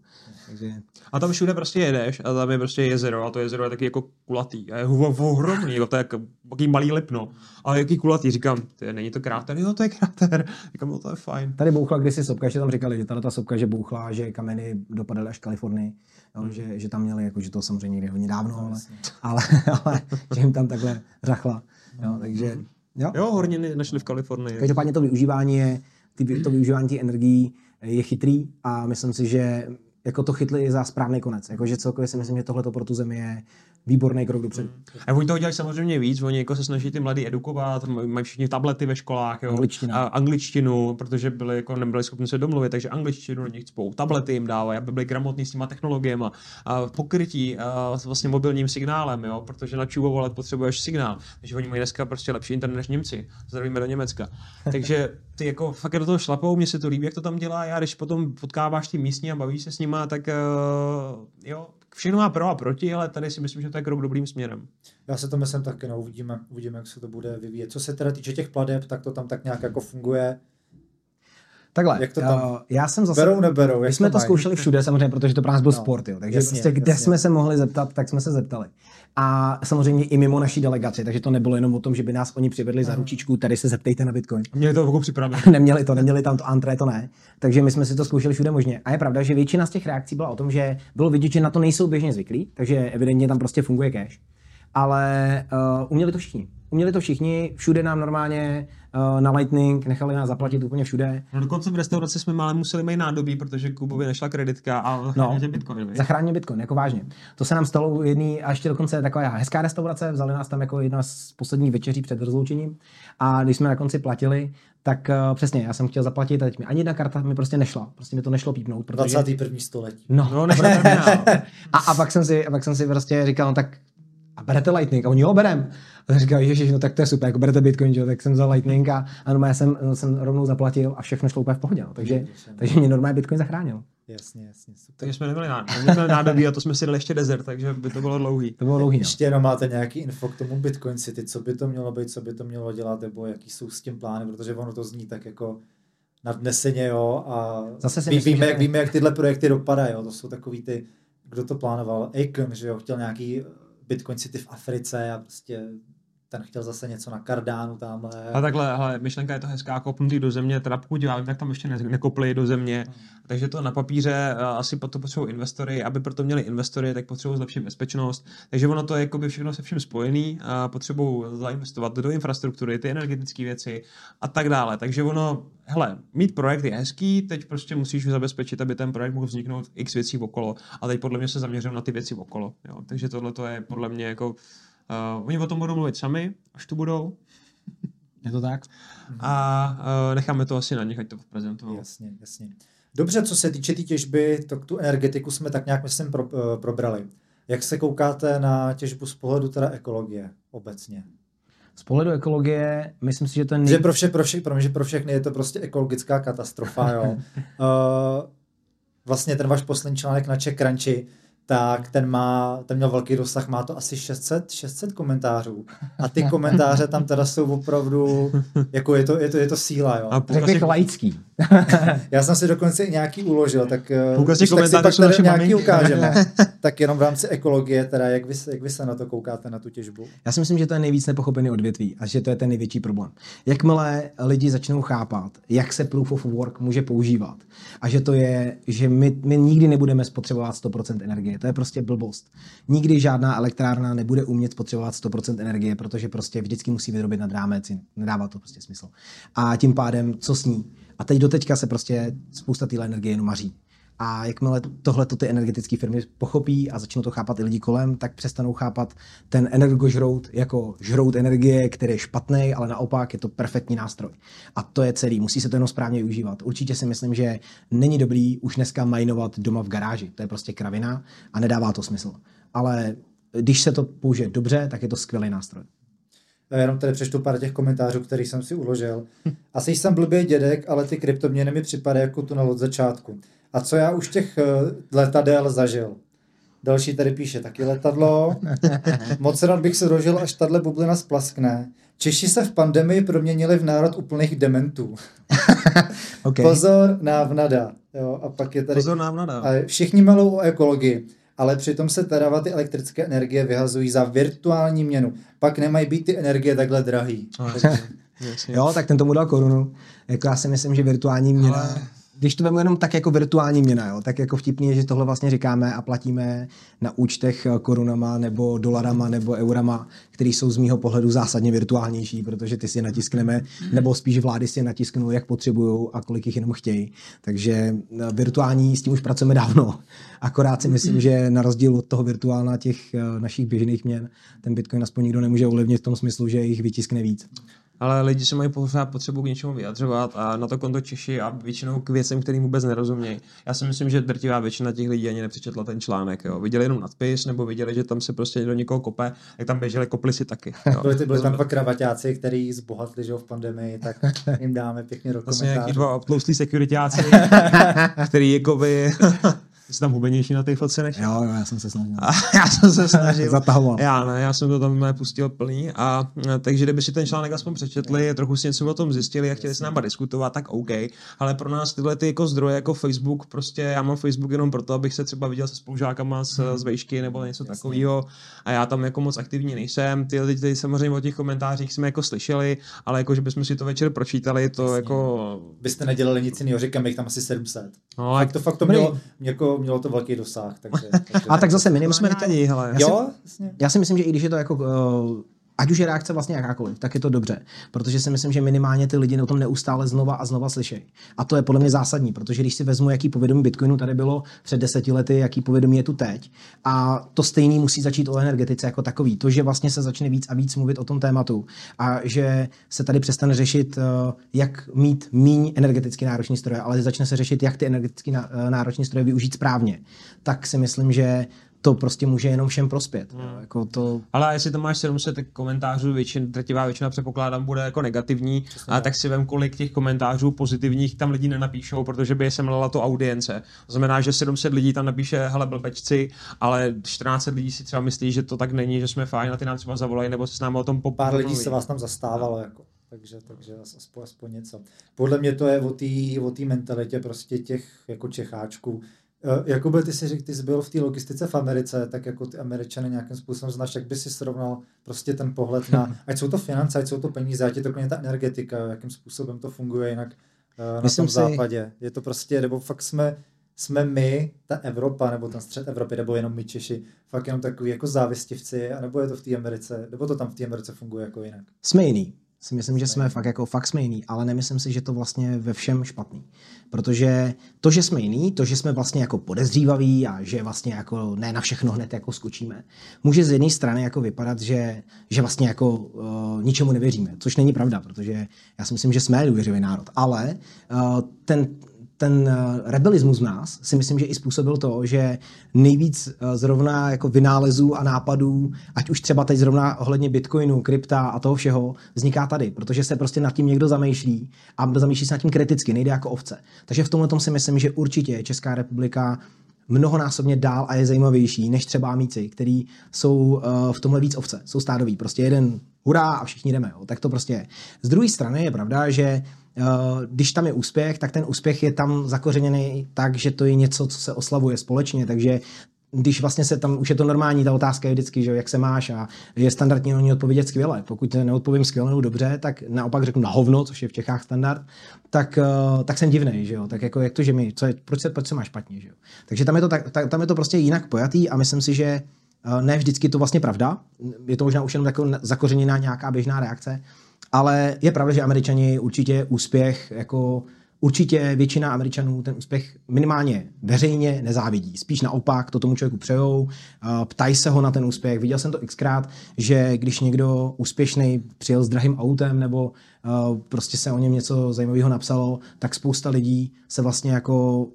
Speaker 3: Takže
Speaker 2: A tam všude prostě jedeš a tam je prostě jezero a to jezero je taky jako kulatý a je ohromný, jako to je jako takový malý lipno. A jaký kulatý, říkám, ty, není to kráter? Jo, to je kráter. Říkám, no to je fajn.
Speaker 3: Tady bouchla kdysi sopka, že tam říkali, že tato ta sopka, že bouchla, že kameny dopadaly až k Kalifornii, jo, že, že, tam měli, jako, že to samozřejmě někde hodně dávno, ale, ale, ale, že jim tam takhle řachla. Jo, takže, jo.
Speaker 2: Jo, horniny našli v Kalifornii.
Speaker 3: Každopádně to využívání je, ty, to využívání těch energií je chytrý a myslím si, že jako to chytli za správný konec. Jakože celkově si myslím, že tohle pro tu zemi je výborný krok dopředu.
Speaker 2: A oni toho dělají samozřejmě víc, oni jako se snaží ty mladí edukovat, mají všichni tablety ve školách, jo.
Speaker 3: Angličtina.
Speaker 2: A angličtinu, protože byli, jako nebyli schopni se domluvit, takže angličtinu na nich cpou, tablety jim dávají, aby byli gramotní s těma technologiemi a pokrytí a s vlastně mobilním signálem, jo, protože na čuvo volat potřebuješ signál, takže oni mají dneska prostě lepší internet než Němci. Zdravíme do Německa. Takže ty jako fakt do toho šlapou, mně se to líbí, jak to tam dělá, já když potom potkáváš ty místní a bavíš se s nima, tak uh, jo, všechno má pro a proti, ale tady si myslím, že to je krok dobrým směrem.
Speaker 1: Já se to myslím taky, no, uvidíme, uvidíme, jak se to bude vyvíjet. Co se teda týče těch pladeb, tak to tam tak nějak jako funguje.
Speaker 3: Takhle,
Speaker 1: Jak to tam?
Speaker 3: uh, já jsem zase...
Speaker 1: Berou, neberou,
Speaker 3: My jsme to
Speaker 1: mají?
Speaker 3: zkoušeli všude samozřejmě, protože to pro nás byl
Speaker 1: No,
Speaker 3: sport, jo. takže
Speaker 1: jasně,
Speaker 3: prostě kde
Speaker 1: jasně.
Speaker 3: jsme se mohli zeptat, tak jsme se zeptali. A samozřejmě i mimo naší delegaci, takže to nebylo jenom o tom, že by nás oni přivedli za ručičku, tady se zeptejte na Bitcoin.
Speaker 2: Měli to jako připravené.
Speaker 3: neměli to, neměli tam to antré, to ne. Takže my jsme si to zkoušeli všude možně. A je pravda, že většina z těch reakcí byla o tom, že bylo vidět, že na to nejsou běžně zvyklí, takže evidentně tam prostě funguje cash. Ale uh, uměli to všichni. Uměli to všichni, všude nám normálně na Lightning nechali nás zaplatit úplně všude.
Speaker 2: No dokonce v restauraci jsme mále museli mít nádobí, protože Kubovi nešla kreditka a
Speaker 3: No.
Speaker 2: bitcoin. viď?
Speaker 3: Zachránil Bitcoin, jako vážně. To se nám stalo u jedný a ještě dokonce taková hezká restaurace, vzali nás tam jako jedna z posledních večeří před rozloučením a když jsme na konci platili, tak uh, přesně, já jsem chtěl zaplatit a teď mi ani jedna karta mi prostě nešla, prostě mi to nešlo pípnout, protože...
Speaker 1: 21. století.
Speaker 3: No,
Speaker 2: No, terminál.
Speaker 3: a, a, pak jsem si, a pak jsem si prostě říkal, no tak a berete Lightning? A oni jo, berem. A jsem říkal, ježiš, no tak to je super, jako berete Bitcoin, že jo? tak jsem vzal Lightning a, a normálně jsem, jsem rovnou zaplatil a všechno šlo úplně v pohodě. No. Takže, takže mě normálně Bitcoin zachránil.
Speaker 1: Jasně, jasně, super.
Speaker 2: Takže jsme neměli nádobí, neměli nádobí a to jsme si dali ještě desert, takže by to bylo dlouhý.
Speaker 3: To bylo dlouhý. No.
Speaker 1: Ještě jenom máte nějaký info k tomu Bitcoin City, co by to mělo být, co by to mělo dělat, nebo jaký jsou s tím plány, protože ono to zní tak jako nadneseně, jo, a
Speaker 3: Zase si
Speaker 1: ví,
Speaker 3: myslím,
Speaker 1: víme,
Speaker 3: že-
Speaker 1: jak, víme, jak tyhle projekty dopadají, jo, to jsou takový ty, kdo to plánoval, Akon, že jo, chtěl nějaký Bitcoin City v Africe a prostě ten chtěl zase něco na Kardánu tamhle.
Speaker 2: A takhle, hele, myšlenka je to hezká, kopnutý do země, teda pokud já vím, tak tam ještě ne, nekopli do země, takže to na papíře a asi to potřebují investory, aby proto měli investory, tak potřebují zlepšit bezpečnost, takže ono to je jakoby všechno se vším spojený a potřebují zainvestovat do infrastruktury, ty energetické věci a tak dále, takže ono, hele, mít projekt je hezký, teď prostě musíš zabezpečit, aby ten projekt mohl vzniknout x věcí okolo. A teď podle mě se zaměřím na ty věci okolo, jo, takže tohle to je podle mě jako Uh, oni o tom budou mluvit sami, až tu budou,
Speaker 3: Je to tak?
Speaker 2: a uh, necháme to asi na nich, ať to prezentují.
Speaker 1: Jasně, jasně. Dobře, co se týče té tý těžby, tak tu energetiku jsme tak nějak, myslím, pro, eh, probrali. Jak se koukáte na těžbu z pohledu teda ekologie obecně?
Speaker 3: Z pohledu ekologie, myslím si, že to je
Speaker 1: Že pro, vše, pro, vše, pro, mě, že pro všechny je to prostě ekologická katastrofa, jo. uh, vlastně ten váš poslední článek na Czech Crunchy, tak ten má, ten měl velký dosah, má to asi 600, 600 komentářů. A ty komentáře tam teda jsou opravdu, jako je to, je to, je to síla, jo.
Speaker 2: A
Speaker 3: Řekl
Speaker 2: z
Speaker 3: bych
Speaker 2: těch,
Speaker 3: laický.
Speaker 1: Já jsem si dokonce i nějaký uložil, tak, eh,
Speaker 2: z těch
Speaker 1: když tak si pak tady nějaký ukážeme. tak jenom v rámci ekologie, teda jak vy, jak vy se na to koukáte, na tu těžbu?
Speaker 3: Já si myslím, že to je nejvíc nepochopený odvětví a že to je ten největší problém. Jakmile lidi začnou chápat, jak se proof of work může používat a že to je, že my, my nikdy nebudeme spotřebovat 100% energie, to je prostě blbost. Nikdy žádná elektrárna nebude umět spotřebovat 100% energie, protože prostě vždycky musí vyrobit nad rámec, nedává to prostě smysl. A tím pádem, co s ní? A teď do teďka se prostě spousta téhle energie jenom maří. A jakmile tohle ty energetické firmy pochopí a začnou to chápat i lidi kolem, tak přestanou chápat ten energožrout jako žrout energie, který je špatný, ale naopak je to perfektní nástroj. A to je celý, musí se to jenom správně využívat. Určitě si myslím, že není dobrý už dneska majnovat doma v garáži. To je prostě kravina a nedává to smysl. Ale když se to použije dobře, tak je to skvělý nástroj.
Speaker 1: Já jenom tady přečtu pár těch komentářů, který jsem si uložil. Asi jsem blbý dědek, ale ty kryptoměny mi připadají jako tunel od začátku. A co já už těch eh, letadel zažil? Další tady píše taky letadlo. Moc rád bych se dožil, až tahle bublina splaskne. Češi se v pandemii proměnili v národ úplných dementů. okay. Pozor, návnada. Jo, a pak je tady...
Speaker 2: Pozor, návnada.
Speaker 1: A všichni melou o ekologii, ale přitom se teravaty elektrické energie vyhazují za virtuální měnu. Pak nemají být ty energie takhle drahý.
Speaker 3: jo, tak ten tomu dal korunu. Jako já si myslím, že virtuální měna... Ale když to vezmu jenom tak jako virtuální měna, jo, tak jako vtipný je, že tohle vlastně říkáme a platíme na účtech korunama nebo dolarama nebo eurama, které jsou z mýho pohledu zásadně virtuálnější, protože ty si je natiskneme, nebo spíš vlády si je natisknou, jak potřebují a kolik jich jenom chtějí. Takže eh, virtuální s tím už pracujeme dávno. Akorát si myslím, že na rozdíl od toho virtuálna těch eh, našich běžných měn, ten Bitcoin aspoň nikdo nemůže ovlivnit v tom smyslu, že jich vytiskne víc
Speaker 2: ale lidi se mají pořád potřebu k něčemu vyjadřovat a na to konto Češi a většinou k věcem, kterým vůbec nerozumějí. Já si myslím, že drtivá většina těch lidí ani nepřečetla ten článek. Jo. Viděli jenom nadpis nebo viděli, že tam se prostě do někoho kope, jak tam běželi kopli si taky.
Speaker 1: Jo. byli, ty, byli tam dva kravaťáci, kteří zbohatli že v pandemii, tak jim dáme pěkně do
Speaker 2: Vlastně nějaký dva obtlouslí sekuritáci, který jakoby Jsi tam hubenější na těch fotce než?
Speaker 3: Jo, jo, já jsem se snažil.
Speaker 2: A já jsem se snažil.
Speaker 3: Zatahoval.
Speaker 2: Já ne, já jsem to tam pustil plný. A, takže kdyby si ten článek aspoň přečetli, trochu si něco o tom zjistili a chtěli s náma diskutovat, tak OK. Ale pro nás tyhle ty jako zdroje, jako Facebook, prostě já mám Facebook jenom proto, abych se třeba viděl se spolužákama z, hmm. z vejšky nebo něco takového. A já tam jako moc aktivní nejsem. Ty lidi samozřejmě o těch komentářích jsme jako slyšeli, ale jako, že bychom si to večer pročítali, to Jasně. jako...
Speaker 1: Byste nedělali nic jiného, říkám, jich tam asi 700. No, fakt to fakt to mělo, jako mělo to velký dosah. Takže,
Speaker 3: takže a tak zase minimálně...
Speaker 2: jsme rádi, hele.
Speaker 3: Já jo, si, já si myslím, že i když je to jako uh, ať už je reakce vlastně jakákoliv, tak je to dobře, protože si myslím, že minimálně ty lidi o tom neustále znova a znova slyšejí. A to je podle mě zásadní, protože když si vezmu, jaký povědomí Bitcoinu tady bylo před deseti lety, jaký povědomí je tu teď, a to stejný musí začít o energetice jako takový. To, že vlastně se začne víc a víc mluvit o tom tématu a že se tady přestane řešit, eh, jak mít míň energeticky náročný stroje, ale začne se řešit, jak ty energeticky eh, náročné stroje využít správně, tak si myslím, že to prostě může jenom všem prospět. Hmm. Jako to...
Speaker 2: Ale jestli tam máš 700 komentářů, většin, drtivá většina předpokládám bude jako negativní, Přesně a tak si vem, kolik těch komentářů pozitivních tam lidi nenapíšou, protože by je semlela to audience. To znamená, že 700 lidí tam napíše, hele, blbečci, ale 14 lidí si třeba myslí, že to tak není, že jsme fajn a ty nám třeba zavolají, nebo se s námi o tom
Speaker 1: popadají. Pár lidí se vás tam zastávalo, jako. Takže, takže aspoň, aspoň něco. Podle mě to je o té o mentalitě prostě těch jako Čecháčků, Jakube, ty jsi řekl, ty jsi byl v té logistice v Americe, tak jako ty Američany nějakým způsobem znáš, jak by si srovnal prostě ten pohled na, ať jsou to finance, ať jsou to peníze, ať je to klidně ta energetika, jakým způsobem to funguje jinak uh, na Myslím tom si... západě. Je to prostě, nebo fakt jsme, jsme my, ta Evropa, nebo ten střed Evropy, nebo jenom my Češi, fakt jenom takový jako závistivci, anebo je to v té Americe, nebo to tam v té Americe funguje jako jinak?
Speaker 3: Jsme jiný si myslím, že jsme fakt jako fakt jsme jiný, ale nemyslím si, že to vlastně ve všem špatný. Protože to, že jsme jiný, to, že jsme vlastně jako podezřívaví a že vlastně jako ne na všechno hned jako skočíme, může z jedné strany jako vypadat, že, že vlastně jako uh, ničemu nevěříme, což není pravda, protože já si myslím, že jsme důvěřivý národ, ale uh, ten ten eh, rebelismus v nás si myslím, že i způsobil to, že nejvíc eh, zrovna jako vynálezů a nápadů, ať už třeba teď zrovna ohledně bitcoinu, krypta a toho všeho, vzniká tady, protože se prostě nad tím někdo zamýšlí a zamýšlí se nad tím kriticky, nejde jako ovce. Takže v tomhle tom si myslím, že určitě Česká republika mnohonásobně dál a je zajímavější než třeba amíci, který jsou uh, v tomhle víc ovce, jsou stádoví. Prostě jeden hurá a všichni jdeme. Jo. Tak to prostě je. Z druhé strany je pravda, že Eh, když tam je úspěch, tak ten úspěch je tam zakořeněný tak, že to je něco, co se oslavuje společně, takže když vlastně se tam, už je to normální, ta otázka je vždycky, že jak se máš a je standardní na ní odpovědět skvěle. Pokud neodpovím skvěle nebo dobře, tak naopak řeknu na hovno, což je v Čechách standard, tak, eh, tak jsem divný, že jo. Tak jako jak to, že mi, co je, proč, se, proč se máš špatně, že jo. Takže tam je to, tak, tam je to prostě jinak pojatý a myslím si, že eh, ne vždycky to vlastně pravda. Je to možná už jenom jako zakořeněná nějaká běžná reakce, ale je pravda, že američani určitě úspěch jako Určitě většina Američanů ten úspěch minimálně veřejně nezávidí. Spíš naopak to tomu člověku přejou, ptají se ho na ten úspěch. Viděl jsem to xkrát, že když někdo úspěšný přijel s drahým autem nebo prostě se o něm něco zajímavého napsalo, tak spousta lidí se vlastně jako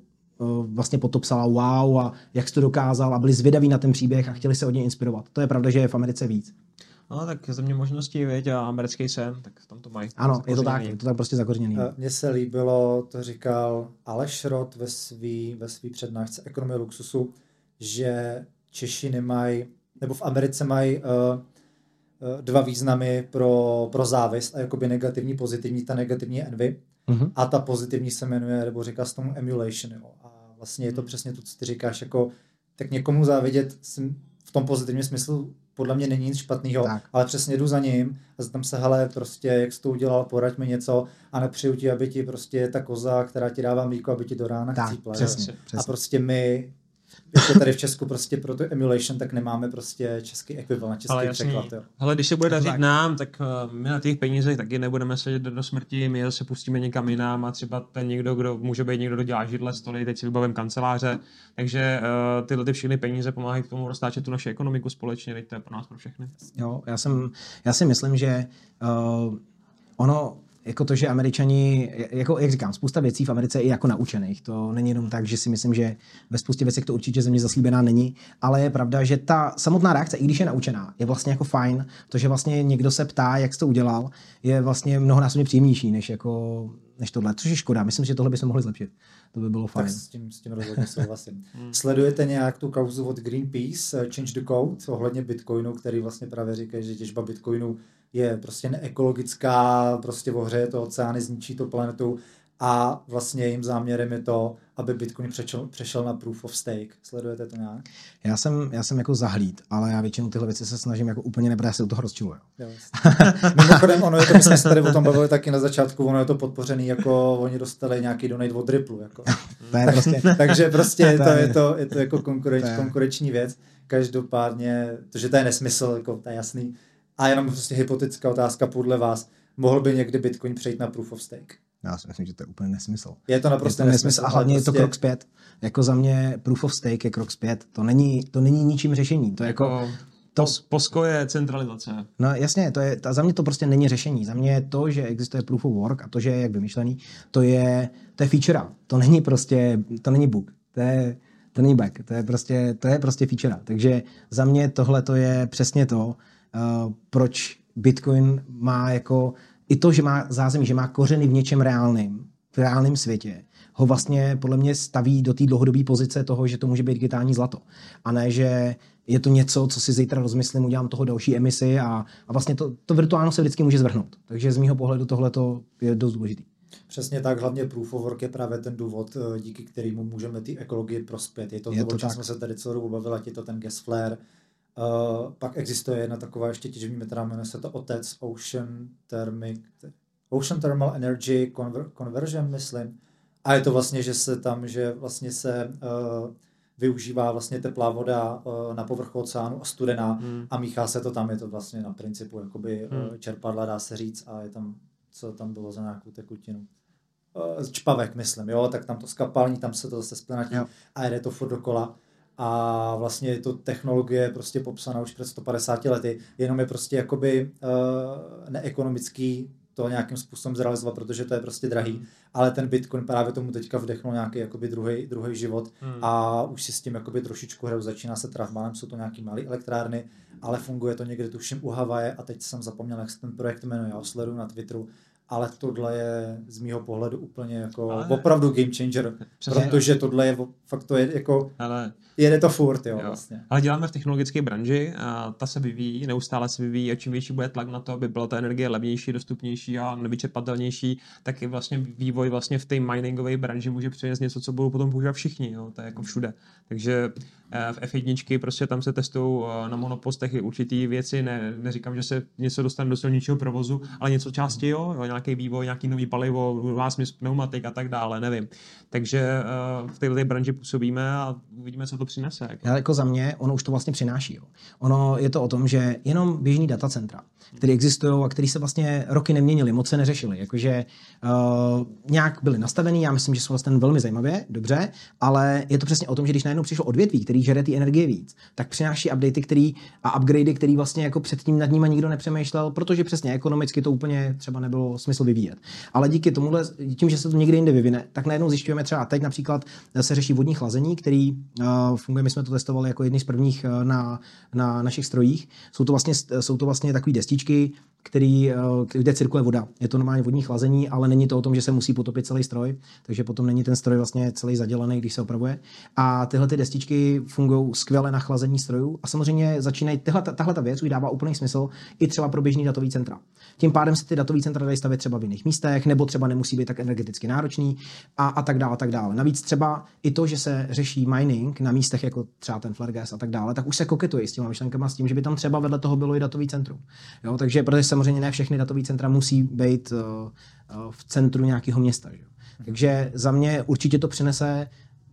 Speaker 3: vlastně po to psala wow a jak jsi to dokázal a byli zvědaví na ten příběh a chtěli se od něj inspirovat. To je pravda, že je v Americe víc.
Speaker 2: No, tak země možností, věď, a americký sen, tak tam to mají.
Speaker 3: Ano, je to tak, je to tak prostě zakořeněný.
Speaker 1: Eh, mně se líbilo, to říkal Aleš Rod ve svý, ve svý přednášce Ekonomie luxusu, že Češi nemají, nebo v Americe mají uh, uh, dva významy pro, pro závist a jakoby negativní, pozitivní. Ta negativní je envy uh-huh. a ta pozitivní se jmenuje, nebo říká se tomu emulation. Jo. A vlastně je to přesně to, co ty říkáš, jako tak někomu závidět v tom pozitivním smyslu podle mě není nic špatného, ale přesně jdu za ním a tam se, hele, prostě, jak jsi to udělal, poraď mi něco a nepřiju ti, aby ti prostě ta koza, která ti dává mlíko, aby ti do rána tak, chcípla. Přesně, přesně. A prostě my jako tady v Česku prostě pro tu emulation, tak nemáme prostě český ekvivalent, český Ale překlad. Jo.
Speaker 2: Hele, když se bude dařit nám, tak uh, my na těch penězích taky nebudeme sedět do, do smrti, my se pustíme někam jinam a třeba ten někdo, kdo může být někdo, kdo dělá židle, stoly, teď si vybavím kanceláře, takže uh, tyhle ty všechny peníze pomáhají k tomu roztáčet tu naši ekonomiku společně, teď to je pro nás pro všechny.
Speaker 3: Jo, já, jsem, já si myslím, že uh, ono jako to, že američani, jako jak říkám, spousta věcí v Americe je jako naučených. To není jenom tak, že si myslím, že ve spoustě věcech to určitě země zaslíbená není, ale je pravda, že ta samotná reakce, i když je naučená, je vlastně jako fajn. To, že vlastně někdo se ptá, jak jsi to udělal, je vlastně mnohonásobně příjemnější než jako než tohle, což je škoda. Myslím, že tohle bychom mohli zlepšit. To by bylo fajn.
Speaker 1: Tak s tím, s tím rozhodně souhlasím. Hmm. Sledujete nějak tu kauzu od Greenpeace, eh, Change the Code, ohledně Bitcoinu, který vlastně právě říká, že těžba Bitcoinu je prostě neekologická, prostě ohřeje to oceány, zničí to planetu a vlastně jejím záměrem je to, aby Bitcoin přešel, přešel na proof of stake. Sledujete to nějak?
Speaker 3: Já jsem, já jsem jako zahlíd, ale já většinou tyhle věci se snažím jako úplně nebrat, já se do toho rozčiluju.
Speaker 1: Mimochodem, ono je to, my jsme se tady o tom bavili taky na začátku, ono je to podpořený, jako oni dostali nějaký donate od Ripple. Jako.
Speaker 3: to je prostě...
Speaker 1: Takže prostě to, je to, je to jako konkurenč, konkurenční věc. Každopádně, to, že to je nesmysl, jako, to je jasný. A jenom prostě hypotetická otázka podle vás, mohl by někdy Bitcoin přejít na proof of stake?
Speaker 3: Já si myslím, že to je úplně nesmysl.
Speaker 1: Je to naprosto
Speaker 3: je to nesmysl, nesmysl a hlavně prostě... je to krok zpět. Jako za mě proof of stake je krok zpět. To není, to není ničím řešení. To je jako, jako
Speaker 2: to, Posko je centralizace.
Speaker 3: No jasně, to je, za mě to prostě není řešení. Za mě to, že existuje proof of work a to, že je jak vymyšlený, to je, to je feature. To není prostě, to není bug. To je, to není bug. To je prostě, to je prostě feature. Takže za mě tohle to je přesně to, uh, proč Bitcoin má jako i to, že má zázemí, že má kořeny v něčem reálným, v reálném světě, ho vlastně podle mě staví do té dlouhodobé pozice toho, že to může být digitální zlato. A ne, že je to něco, co si zítra rozmyslím, udělám toho další emisi a, a vlastně to, to virtuálno se vždycky může zvrhnout. Takže z mého pohledu tohle je dost důležitý.
Speaker 1: Přesně tak, hlavně proof of work je právě ten důvod, eh, díky kterému můžeme ty ekologii prospět. Je to, je to, to o čem jsme se tady celou dobu bavili, je to ten gas flare, Uh, pak existuje jedna taková ještě těžební metoda, jmenuje se to OTEC, Ocean Thermic, Ocean Thermal Energy Conver- Conversion, myslím. A je to vlastně, že se tam, že vlastně se uh, využívá vlastně teplá voda uh, na povrchu oceánu a studená hmm. a míchá se to tam, je to vlastně na principu jakoby hmm. uh, čerpadla, dá se říct, a je tam, co tam bylo za nějakou tekutinu. Uh, čpavek, myslím, jo, tak tam to skapalní, tam se to zase splenatí a jede to furt dokola a vlastně je to technologie prostě popsaná už před 150 lety, jenom je prostě jakoby uh, neekonomický to nějakým způsobem zrealizovat, protože to je prostě drahý, ale ten Bitcoin právě tomu teďka vdechnul nějaký jakoby druhý, druhý život hmm. a už si s tím jakoby trošičku hraju, začíná se trávmálem, jsou to nějaký malé elektrárny, ale funguje to někde tuším u Havaje a teď jsem zapomněl, jak se ten projekt jmenuje, já ho sleduju na Twitteru ale tohle je z mýho pohledu úplně jako
Speaker 2: Ale-
Speaker 1: opravdu game changer,
Speaker 2: Přesně.
Speaker 1: protože tohle je, fakt to je jako,
Speaker 2: Ale
Speaker 1: jede to furt, jo,
Speaker 2: Jo.
Speaker 1: vlastně.
Speaker 2: Ale děláme v technologické branži a ta se vyvíjí, neustále se vyvíjí a čím větší bude tlak na to, aby byla ta energie levnější, dostupnější a nevyčerpatelnější, tak i vlastně vývoj vlastně v té miningové branži může přinést něco, co budou potom používat všichni, jo? to je jako všude. Takže v F1 prostě tam se testují eh, na monopostech i určitý věci, ne, neříkám, že se něco dostane do silničního provozu, ale něco části jo, jo nějaký vývoj, nějaký nový palivo, směs pneumatik a tak dále, nevím. Takže eh, v této branži působíme a uvidíme, co to přinese. Jako.
Speaker 3: Já jako za mě, ono už to vlastně přináší. Jo. Ono je to o tom, že jenom běžný datacentra, které existují a které se vlastně roky neměnily, moc se neřešily. Jakože uh, nějak byly nastavený, já myslím, že jsou vlastně velmi zajímavě, dobře, ale je to přesně o tom, že když najednou přišlo odvětví, který žere ty energie víc, tak přináší updaty který, a upgradey, který vlastně jako předtím nad nimi nikdo nepřemýšlel, protože přesně ekonomicky to úplně třeba nebylo smysl vyvíjet. Ale díky tomuhle, tím, že se to někde jinde vyvine, tak najednou zjišťujeme třeba teď například se řeší vodní chlazení, který uh, funguje, my jsme to testovali jako jedný z prvních na, na našich strojích. Jsou to vlastně, jsou to vlastně takové destičky, के který, uh, kde cirkuluje voda. Je to normálně vodní chlazení, ale není to o tom, že se musí potopit celý stroj, takže potom není ten stroj vlastně celý zadělaný, když se opravuje. A tyhle ty destičky fungují skvěle na chlazení strojů a samozřejmě začínají, tyhle, tahle ta věc už dává úplný smysl i třeba pro běžný datový centra. Tím pádem se ty datové centra dají stavět třeba v jiných místech, nebo třeba nemusí být tak energeticky náročný a, a tak dále, a tak dále. Navíc třeba i to, že se řeší mining na místech jako třeba ten Flergas a tak dále, tak už se koketuje s těma myšlenkama s tím, že by tam třeba vedle toho bylo i datový centrum. Jo, takže protože samozřejmě ne všechny datové centra musí být uh, v centru nějakého města. Že? Takže za mě určitě to přinese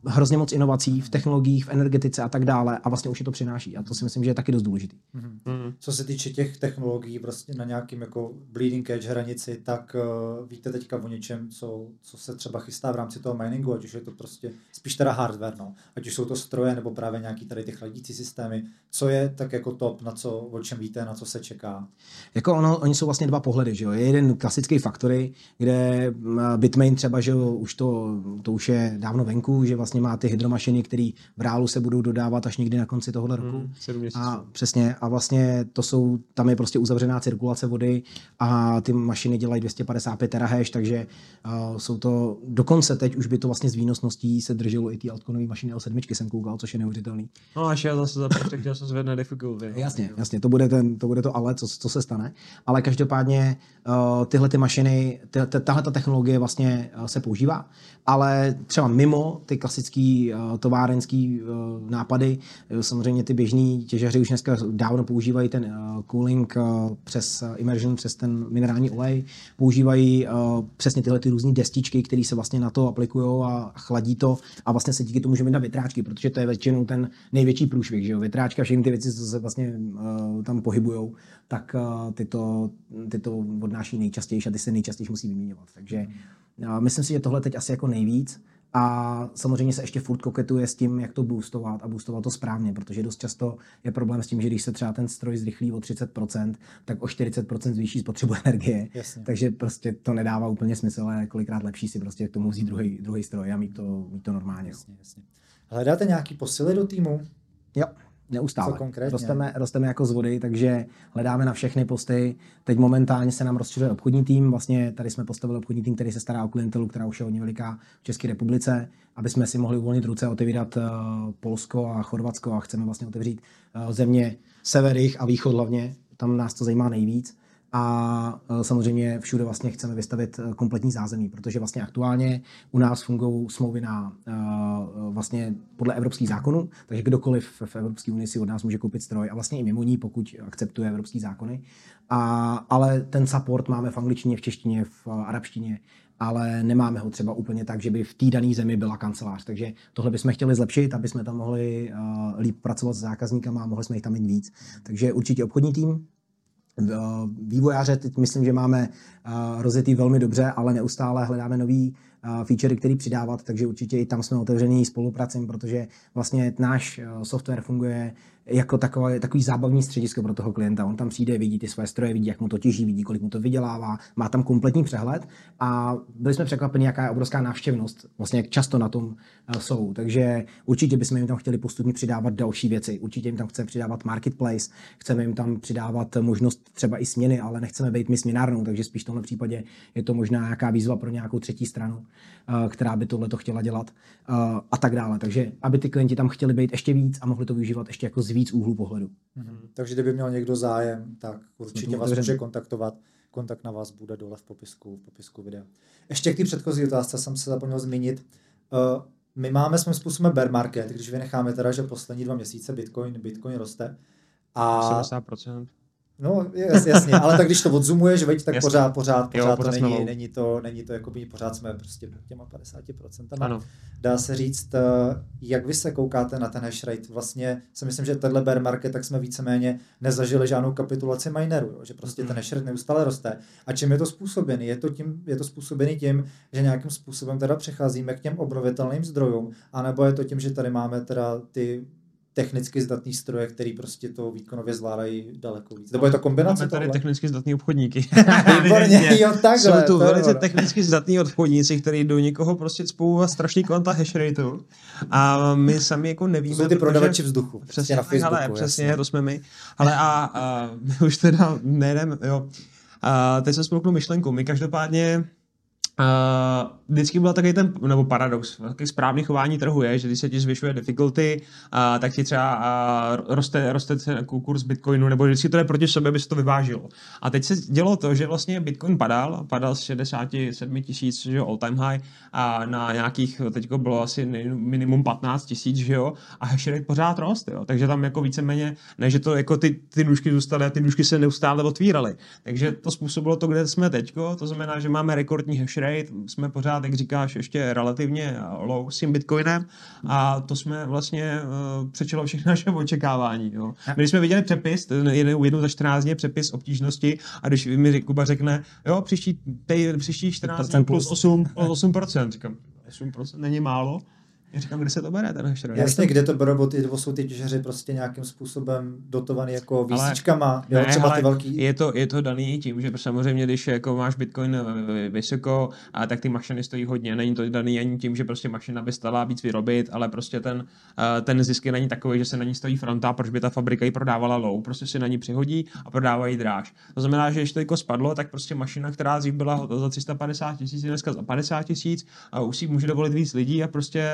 Speaker 3: hrozně moc inovací v technologiích, v energetice a tak dále a vlastně už je to přináší a to si myslím, že je taky dost důležitý.
Speaker 2: Mm.
Speaker 1: Co se týče těch technologií prostě na nějakým jako bleeding edge hranici, tak uh, víte teďka o něčem, co, co se třeba chystá v rámci toho miningu, ať už je to prostě spíš teda hardware, no. ať už jsou to stroje nebo právě nějaký tady ty chladící systémy, co je tak jako top, na co, o čem víte, na co se čeká.
Speaker 3: Jako ono, oni jsou vlastně dva pohledy, že jo. Je jeden klasický Factory, kde mm, Bitmain třeba, že jo, už to, to už je dávno venku, že vlastně má ty hydromašiny, které v reálu se budou dodávat až někdy na konci tohohle roku.
Speaker 2: Mm, sedm měsíců.
Speaker 3: A přesně, a vlastně to jsou, tam je prostě uzavřená cirkulace vody a ty mašiny dělají 255 terahash, takže uh, jsou to, dokonce teď už by to vlastně z výnosností se drželo i ty altcoinové mašiny L7, jsem koukal, což je neuvěřitelný.
Speaker 2: No až já zase za chtěl jsem zvedne difficulty. no.
Speaker 3: Jasně, jasně, to bude, ten, to bude to ale, co, co se stane. Ale každopádně uh, tyhle ty mašiny, tahle ta technologie vlastně uh, se používá, ale třeba mimo ty klasické uh, továrenské uh, nápady, uh, samozřejmě ty běžní těžaři už dneska dávno používají ten cooling přes immersion, přes ten minerální olej, používají přesně tyhle ty různé destičky, které se vlastně na to aplikují a chladí to a vlastně se díky tomu může vydat větráčky, protože to je většinou ten největší průšvih, že jo, větráčka, všechny ty věci, co se vlastně tam pohybujou, tak ty, to, ty to odnáší nejčastěji a ty se nejčastěji musí vyměňovat. Takže myslím si, že tohle teď asi jako nejvíc. A samozřejmě se ještě furt koketuje s tím, jak to boostovat a boostovat to správně, protože dost často je problém s tím, že když se třeba ten stroj zrychlí o 30%, tak o 40% zvýší spotřebu energie.
Speaker 1: Jasně.
Speaker 3: Takže prostě to nedává úplně smysl, ale kolikrát lepší si prostě k tomu vzít druhý, druhý stroj a mít to, mít to normálně. Jo.
Speaker 1: Jasně, jasně. Hledáte nějaký posily do týmu?
Speaker 3: Jo, neustále.
Speaker 1: Co konkrétně?
Speaker 3: Rosteme, rosteme jako z vody, takže hledáme na všechny posty. Teď momentálně se nám rozšiřuje obchodní tým. Vlastně tady jsme postavili obchodní tým, který se stará o klientelu, která už je hodně veliká v České republice, aby jsme si mohli uvolnit ruce a otevírat uh, Polsko a Chorvatsko a chceme vlastně otevřít uh, země sever, a východ hlavně. Tam nás to zajímá nejvíc. A uh, samozřejmě všude vlastně chceme vystavit uh, kompletní zázemí, protože vlastně aktuálně u nás fungují smlouvy na uh, vlastně podle evropských zákonů, takže kdokoliv v Evropské unii si od nás může koupit stroj a vlastně i mimo ní, pokud akceptuje evropské zákony. A, ale ten support máme v angličtině, v češtině, v arabštině, ale nemáme ho třeba úplně tak, že by v té dané zemi byla kancelář. Takže tohle bychom chtěli zlepšit, aby jsme tam mohli líp pracovat s zákazníkama a mohli jsme jich tam mít víc. Takže určitě obchodní tým, vývojáře teď myslím, že máme rozjetý velmi dobře, ale neustále hledáme nový, uh, featurey, který přidávat, takže určitě i tam jsme otevření spolupracím, protože vlastně náš software funguje jako takový, takový zábavní středisko pro toho klienta. On tam přijde, vidí ty své stroje, vidí, jak mu to těží, vidí, kolik mu to vydělává, má tam kompletní přehled a byli jsme překvapeni, jaká je obrovská návštěvnost, vlastně jak často na tom uh, jsou. Takže určitě bychom jim tam chtěli postupně přidávat další věci. Určitě jim tam chceme přidávat marketplace, chceme jim tam přidávat možnost třeba i směny, ale nechceme být my směnárnou, takže spíš v tomhle případě je to možná nějaká výzva pro nějakou třetí stranu, uh, která by tohle to chtěla dělat uh, a tak dále. Takže aby ty klienti tam chtěli být ještě víc a mohli to využívat ještě jako z víc úhlů pohledu.
Speaker 1: Mm-hmm. Takže kdyby měl někdo zájem, tak určitě vás může kontaktovat. Kontakt na vás bude dole v popisku, v popisku videa. Ještě k té předchozí otázce jsem se zapomněl zmínit. Uh, my máme svým způsobem bear market, když vynecháme teda, že poslední dva měsíce Bitcoin, Bitcoin roste.
Speaker 2: A 70%.
Speaker 1: No, jasně, jasně, ale tak když to odzumuješ, veď, tak jasně. pořád, pořád, pořád, jo, pořád to není, není, to, není to jako by pořád jsme prostě těma 50%.
Speaker 2: Ano.
Speaker 1: Dá se říct, eh, jak vy se koukáte na ten hash rate? Vlastně si myslím, že tenhle bear market, tak jsme víceméně nezažili žádnou kapitulaci minerů, jo? že prostě mm. ten hash rate neustále roste. A čím je to způsobený? Je to, tím, je to způsobený tím, že nějakým způsobem teda přecházíme k těm obnovitelným zdrojům, anebo je to tím, že tady máme teda ty technicky zdatný stroje, který prostě to výkonově zvládají daleko víc. Nebo je to kombinace
Speaker 2: Máme tady tohle? technicky zdatný obchodníky.
Speaker 1: Výborně, jo, takhle.
Speaker 2: Jsou tu velice technicky zdatní obchodníci, kteří do někoho prostě cpou strašný kvanta hash rateu a my sami jako nevíme.
Speaker 1: To jsou ty prodavači vzduchu.
Speaker 2: Přesně prostě na Facebooku. Ale, přesně, to jsme my. Ale a, a my už teda nejdeme, jo. A teď jsem spolknul myšlenku. My každopádně Uh, vždycky byl takový ten, nebo paradox, takový správný chování trhu je, že když se ti zvyšuje difficulty, uh, tak ti třeba uh, roste, roste kurz Bitcoinu, nebo vždycky to je proti sobě, aby se to vyvážilo. A teď se dělo to, že vlastně Bitcoin padal, padal z 67 tisíc, že all time high, a na nějakých, teď bylo asi minimum 15 tisíc, že jo, a hash rate pořád rost, jo, takže tam jako víceméně, ne, že to jako ty, ty nůžky zůstaly a ty nůžky se neustále otvíraly. Takže to způsobilo to, kde jsme teďko, to znamená, že máme rekordní hash rate, jsme pořád, jak říkáš, ještě relativně low s tím Bitcoinem a to jsme vlastně uh, přečelo všechny naše očekávání. Jo. My když jsme viděli přepis, jednou, jednou za 14 dní přepis obtížnosti a když mi Kuba řekne, jo, příští, tej, příští 14 dní plus 8, plus 8%, říkám, 8% není málo, já říkám, kde se to bere, ten hash
Speaker 1: Jasně, kde to berou, bo, ty, bo jsou ty těžeři prostě nějakým způsobem dotovaný jako výsíčkama, jo, ne, třeba ty velký.
Speaker 2: Je to, je to daný tím, že samozřejmě, když jako máš Bitcoin vysoko, a tak ty mašiny stojí hodně. Není to daný ani tím, že prostě mašina by stala víc vyrobit, ale prostě ten, ten zisk je není takový, že se na ní stojí fronta, proč by ta fabrika ji prodávala low. Prostě si na ní přihodí a prodávají dráž. To znamená, že když to jako spadlo, tak prostě mašina, která dřív byla za 350 tisíc, dneska za 50 tisíc, a už si může dovolit víc lidí a prostě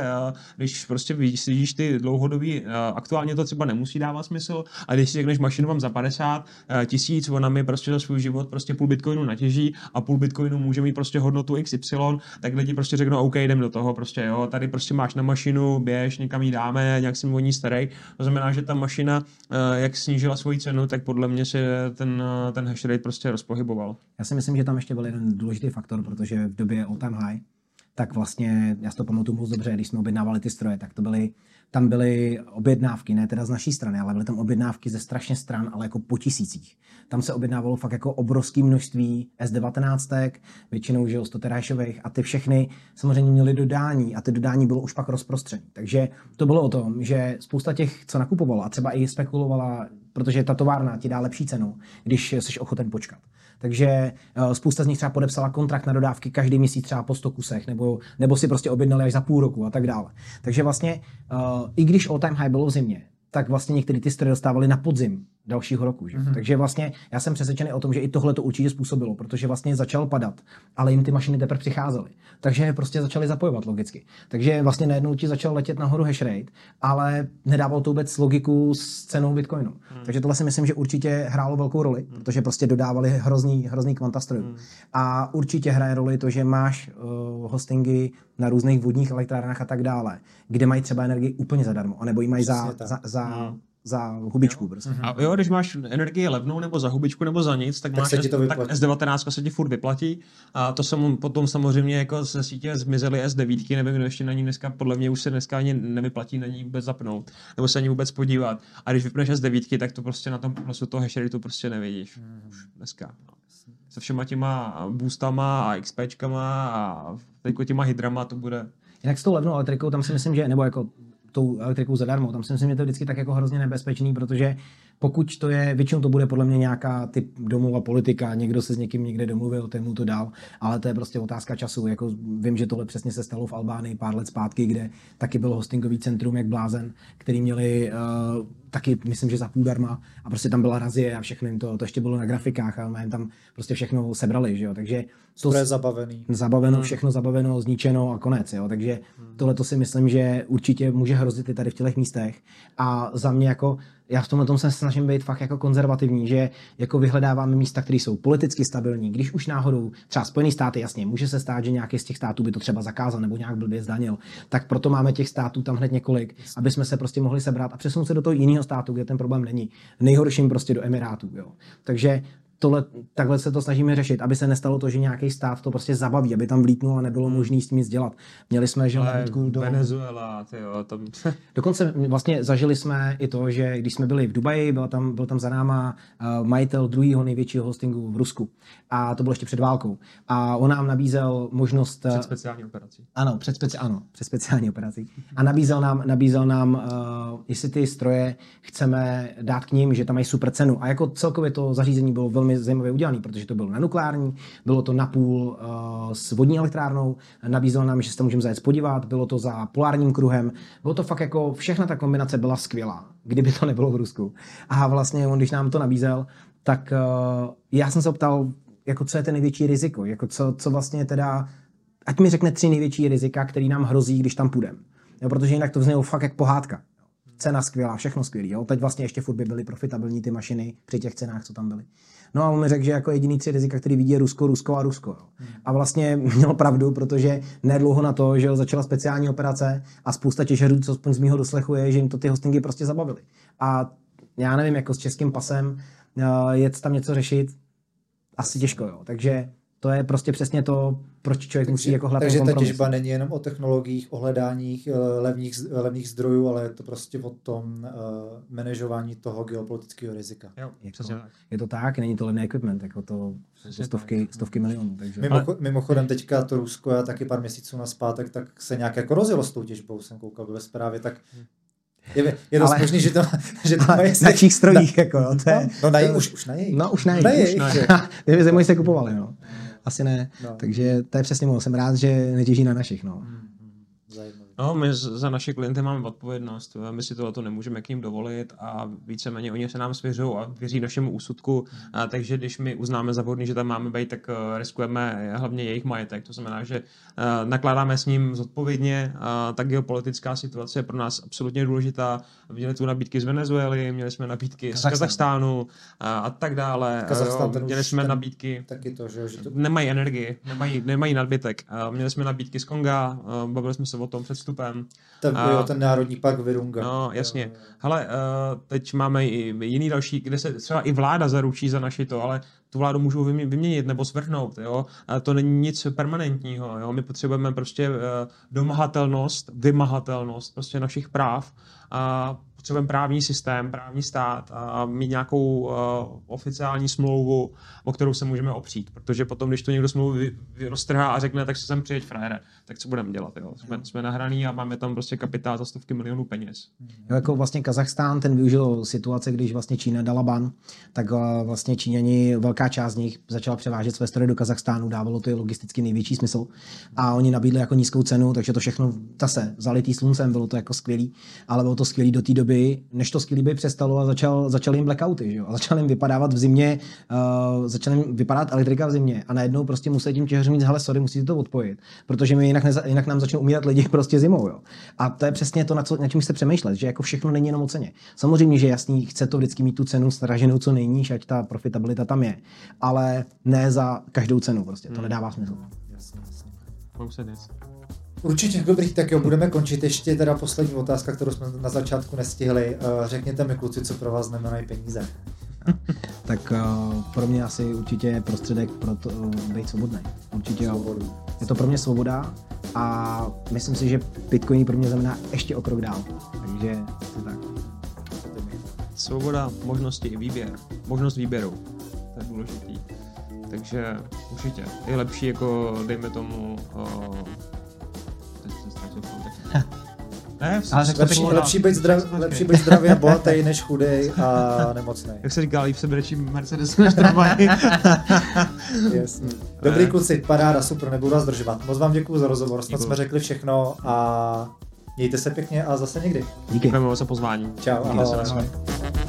Speaker 2: když prostě vidíš ty dlouhodobý, aktuálně to třeba nemusí dávat smysl, a když si řekneš mašinu mám za 50 e, tisíc, ona mi prostě za svůj život prostě půl bitcoinu natěží a půl bitcoinu může mít prostě hodnotu XY, tak lidi prostě řeknou, OK, jdem do toho, prostě jo, tady prostě máš na mašinu, běž, někam jí dáme, nějak si o ní starej. To znamená, že ta mašina, e, jak snížila svoji cenu, tak podle mě se ten, ten hash rate prostě rozpohyboval.
Speaker 3: Já si myslím, že tam ještě byl jeden důležitý faktor, protože v době all time high tak vlastně, já si to pamatuju moc dobře, když jsme objednávali ty stroje, tak to byly, tam byly objednávky, ne teda z naší strany, ale byly tam objednávky ze strašně stran, ale jako po tisících. Tam se objednávalo fakt jako obrovské množství S19, většinou, že jo, 100 terášových a ty všechny samozřejmě měly dodání a ty dodání bylo už pak rozprostřené. Takže to bylo o tom, že spousta těch, co nakupovalo a třeba i spekulovala, protože ta továrna ti dá lepší cenu, když jsi ochoten počkat. Takže uh, spousta z nich třeba podepsala kontrakt na dodávky každý měsíc třeba po 100 kusech, nebo, nebo si prostě objednali až za půl roku a tak dále. Takže vlastně, uh, i když all time high bylo v zimě, tak vlastně některé ty stroje dostávali na podzim dalšího roku. Že? Mm-hmm. Takže vlastně já jsem přesvědčený o tom, že i tohle to určitě způsobilo, protože vlastně začal padat, ale jim ty mašiny teprve přicházely. Takže prostě začali zapojovat logicky. Takže vlastně najednou ti začal letět nahoru hash rate, ale nedával to vůbec logiku s cenou Bitcoinu. Mm. Takže tohle si myslím, že určitě hrálo velkou roli, mm. protože prostě dodávali hrozný, hrozný kvanta strojů. Mm. A určitě hraje roli to, že máš uh, hostingy na různých vodních elektrárnách a tak dále, kde mají třeba energii úplně zadarmo, anebo ji mají za, za, za, mm za hubičku. Prostě.
Speaker 2: A jo, když máš energii levnou nebo za hubičku nebo za nic, tak, tak máš se to tak S19 se ti furt vyplatí. A to jsem potom samozřejmě jako ze sítě zmizely S9, nevím, kdo ještě na ní dneska, podle mě už se dneska ani nevyplatí na ní vůbec zapnout, nebo se ani vůbec podívat. A když vypneš S9, tak to prostě na tom prosu toho hash to prostě nevidíš. Mm. Už dneska. No. se všema těma boostama a XPčkama a teďko těma hydrama to bude.
Speaker 3: Jinak s tou levnou elektrikou, tam si myslím, že, nebo jako tou elektrikou zadarmo, tam si myslím, že to je vždycky tak jako hrozně nebezpečný, protože pokud to je, většinou to bude podle mě nějaká typ domluva politika, někdo se s někým někde domluvil, ten mu to dal, ale to je prostě otázka času. Jako vím, že tohle přesně se stalo v Albánii pár let zpátky, kde taky byl hostingový centrum jak blázen, který měli uh, taky, myslím, že za půl darma a prostě tam byla razie a všechno jim to, to ještě bylo na grafikách a jim tam prostě všechno sebrali, že jo, takže
Speaker 1: to je zabavený.
Speaker 3: Zabaveno, hmm. všechno zabaveno, zničeno a konec, jo, takže hmm. tohle to si myslím, že určitě může hrozit i tady v těch místech a za mě jako já v tomhle tom se snažím být fakt jako konzervativní, že jako vyhledáváme místa, které jsou politicky stabilní. Když už náhodou třeba Spojené státy, jasně, může se stát, že nějaký z těch států by to třeba zakázal nebo nějak blbě zdanil, tak proto máme těch států tam hned několik, aby jsme se prostě mohli sebrat a přesunout se do toho jiného státu, kde ten problém není. Nejhorším prostě do Emirátů. Jo. Takže tohle, takhle se to snažíme řešit, aby se nestalo to, že nějaký stát to prostě zabaví, aby tam vlítnul a nebylo hmm. možné s tím nic dělat. Měli jsme, že
Speaker 2: nabídku do... Venezuela, tyjo, tam...
Speaker 3: Dokonce vlastně zažili jsme i to, že když jsme byli v Dubaji, byl tam, byl tam za náma uh, majitel druhého největšího hostingu v Rusku. A to bylo ještě před válkou. A on nám nabízel možnost...
Speaker 2: Uh, před speciální operací.
Speaker 3: Ano, před, speci- ano, před speciální operací. A nabízel nám, nabízel nám uh, jestli ty stroje chceme dát k ním, že tam mají super cenu. A jako celkově to zařízení bylo velmi velmi zajímavě udělaný, protože to bylo na nukleární, bylo to napůl uh, s vodní elektrárnou, nabízelo nám, že se tam můžeme zajet podívat, bylo to za polárním kruhem, bylo to fakt jako, všechna ta kombinace byla skvělá, kdyby to nebylo v Rusku. A vlastně on, když nám to nabízel, tak uh, já jsem se optal, jako co je ten největší riziko, jako co, co vlastně teda, ať mi řekne tři největší rizika, který nám hrozí, když tam půjdeme. Jo, protože jinak to vznělo fakt jak pohádka cena skvělá, všechno skvělé. Jo? Teď vlastně ještě furt by byly profitabilní ty mašiny při těch cenách, co tam byly. No a on mi řekl, že jako jediný tři rizika, který vidí je Rusko, Rusko a Rusko. Jo. A vlastně měl pravdu, protože nedlouho na to, že začala speciální operace a spousta těžerů, co z mýho doslechu je, že jim to ty hostingy prostě zabavili. A já nevím, jako s českým pasem uh, jet tam něco řešit, asi těžko, jo. Takže to je prostě přesně to, proč člověk takže, musí jako hledat
Speaker 1: Takže ta těžba není jenom o technologiích, o hledání eh, levných, levných zdrojů, ale je to prostě o tom uh, manažování toho geopolitického rizika.
Speaker 2: Jo,
Speaker 3: jako, tak. Je to tak, není to levný equipment, jako to přesně stovky, tak. stovky milionů. Takže...
Speaker 1: Mimocho, mimochodem teďka to Rusko a taky pár měsíců na zpátek, tak se nějak jako rozjelo s tou těžbou, jsem koukal ve zprávě, tak je, je dost ale, možný, že to, že to
Speaker 3: ale na čích strojích,
Speaker 1: na,
Speaker 3: jako, no, to je,
Speaker 1: no, na jej, už, už na jej.
Speaker 3: No, už na jej. Na jej. Už na jej. Kdyby ze se kupovali, no asi ne. No. Takže to je přesně moc. Jsem rád, že netěží na našich. No. Hmm.
Speaker 2: No, my za naše klienty máme odpovědnost. My si tohle nemůžeme k ním dovolit a víceméně oni se nám svěřují a věří našemu úsudku. A, takže když my uznáme za vhodný, že tam máme být, tak uh, riskujeme hlavně jejich majetek. To znamená, že uh, nakládáme s ním zodpovědně. Uh, ta geopolitická situace je pro nás absolutně důležitá. Měli tu nabídky z Venezuely, měli jsme nabídky Kazachstan. z Kazachstánu a, a tak dále. Kazachstán, jo, měli jsme ten, nabídky.
Speaker 1: Taky to, že, že to...
Speaker 2: Nemají energii, nemají, nemají nadbytek. Uh, měli jsme nabídky z Konga, bavili jsme se o tom před vstupem.
Speaker 1: Ten, a, jo, ten národní park Virunga.
Speaker 2: No, jasně. Hele, uh, teď máme i jiný další, kde se třeba i vláda zaručí za naši to, ale tu vládu můžou vyměnit nebo svrhnout, jo. A to není nic permanentního, jo. My potřebujeme prostě domahatelnost, vymahatelnost prostě našich práv a potřebujeme právní systém, právní stát a mít nějakou uh, oficiální smlouvu, o kterou se můžeme opřít. Protože potom, když to někdo smlouvu vy, vy roztrhá a řekne, tak se sem přijeď frajere, tak co budeme dělat? Jo? Jsme, jsme nahraný a máme tam prostě kapitál za stovky milionů peněz.
Speaker 3: Jo, jako vlastně Kazachstán, ten využil situace, když vlastně Čína dala ban, tak uh, vlastně Číňani, velká část z nich začala převážet své stroje do Kazachstánu, dávalo to logisticky největší smysl. A oni nabídli jako nízkou cenu, takže to všechno zase zalitý sluncem, bylo to jako skvělý, ale bylo to skvělý do té doby, doby, než to skvělý přestalo a začal, začal jim blackouty, že jo? A začal jim vypadávat v zimě, uh, začal jim vypadat elektrika v zimě a najednou prostě musí tím těžařům říct, hele, sorry, musíte to odpojit, protože my jinak, neza, jinak nám začnou umírat lidi prostě zimou, jo? A to je přesně to, na, co, na čím jste přemýšlet, že jako všechno není jenom o ceně. Samozřejmě, že jasný, chce to vždycky mít tu cenu straženou co nejníž, ať ta profitabilita tam je, ale ne za každou cenu prostě, to hmm. nedává smysl. Jasně,
Speaker 1: jasně. Určitě, dobrý, tak jo, budeme končit. Ještě teda poslední otázka, kterou jsme na začátku nestihli. Eh, řekněte mi, kluci, co pro vás znamenají peníze.
Speaker 3: tak uh, pro mě asi určitě je prostředek pro to uh, být svobodný. Určitě jo. Je to pro mě svoboda a myslím si, že Bitcoin pro mě znamená ještě o krok dál. Takže to tak.
Speaker 2: Svoboda, možnosti i výběr. Možnost výběru. To je důležitý takže určitě. Je lepší jako, dejme tomu, uh, Ne,
Speaker 4: Ale řekl
Speaker 1: Lepší, lepší, být zdrav, lepší být zdravý a bohatý, než chudej a nemocný.
Speaker 2: Jak se říká, líp se brečí Mercedes než tramvaj.
Speaker 1: Jasně. Dobrý kluci, paráda, super, nebudu vás zdržovat. Moc vám děkuji za rozhovor, snad
Speaker 2: Děkuju.
Speaker 1: jsme řekli všechno a mějte se pěkně a zase někdy.
Speaker 3: Díky.
Speaker 2: Děkujeme za pozvání.
Speaker 1: Čau, ahoj.
Speaker 4: Ahoj.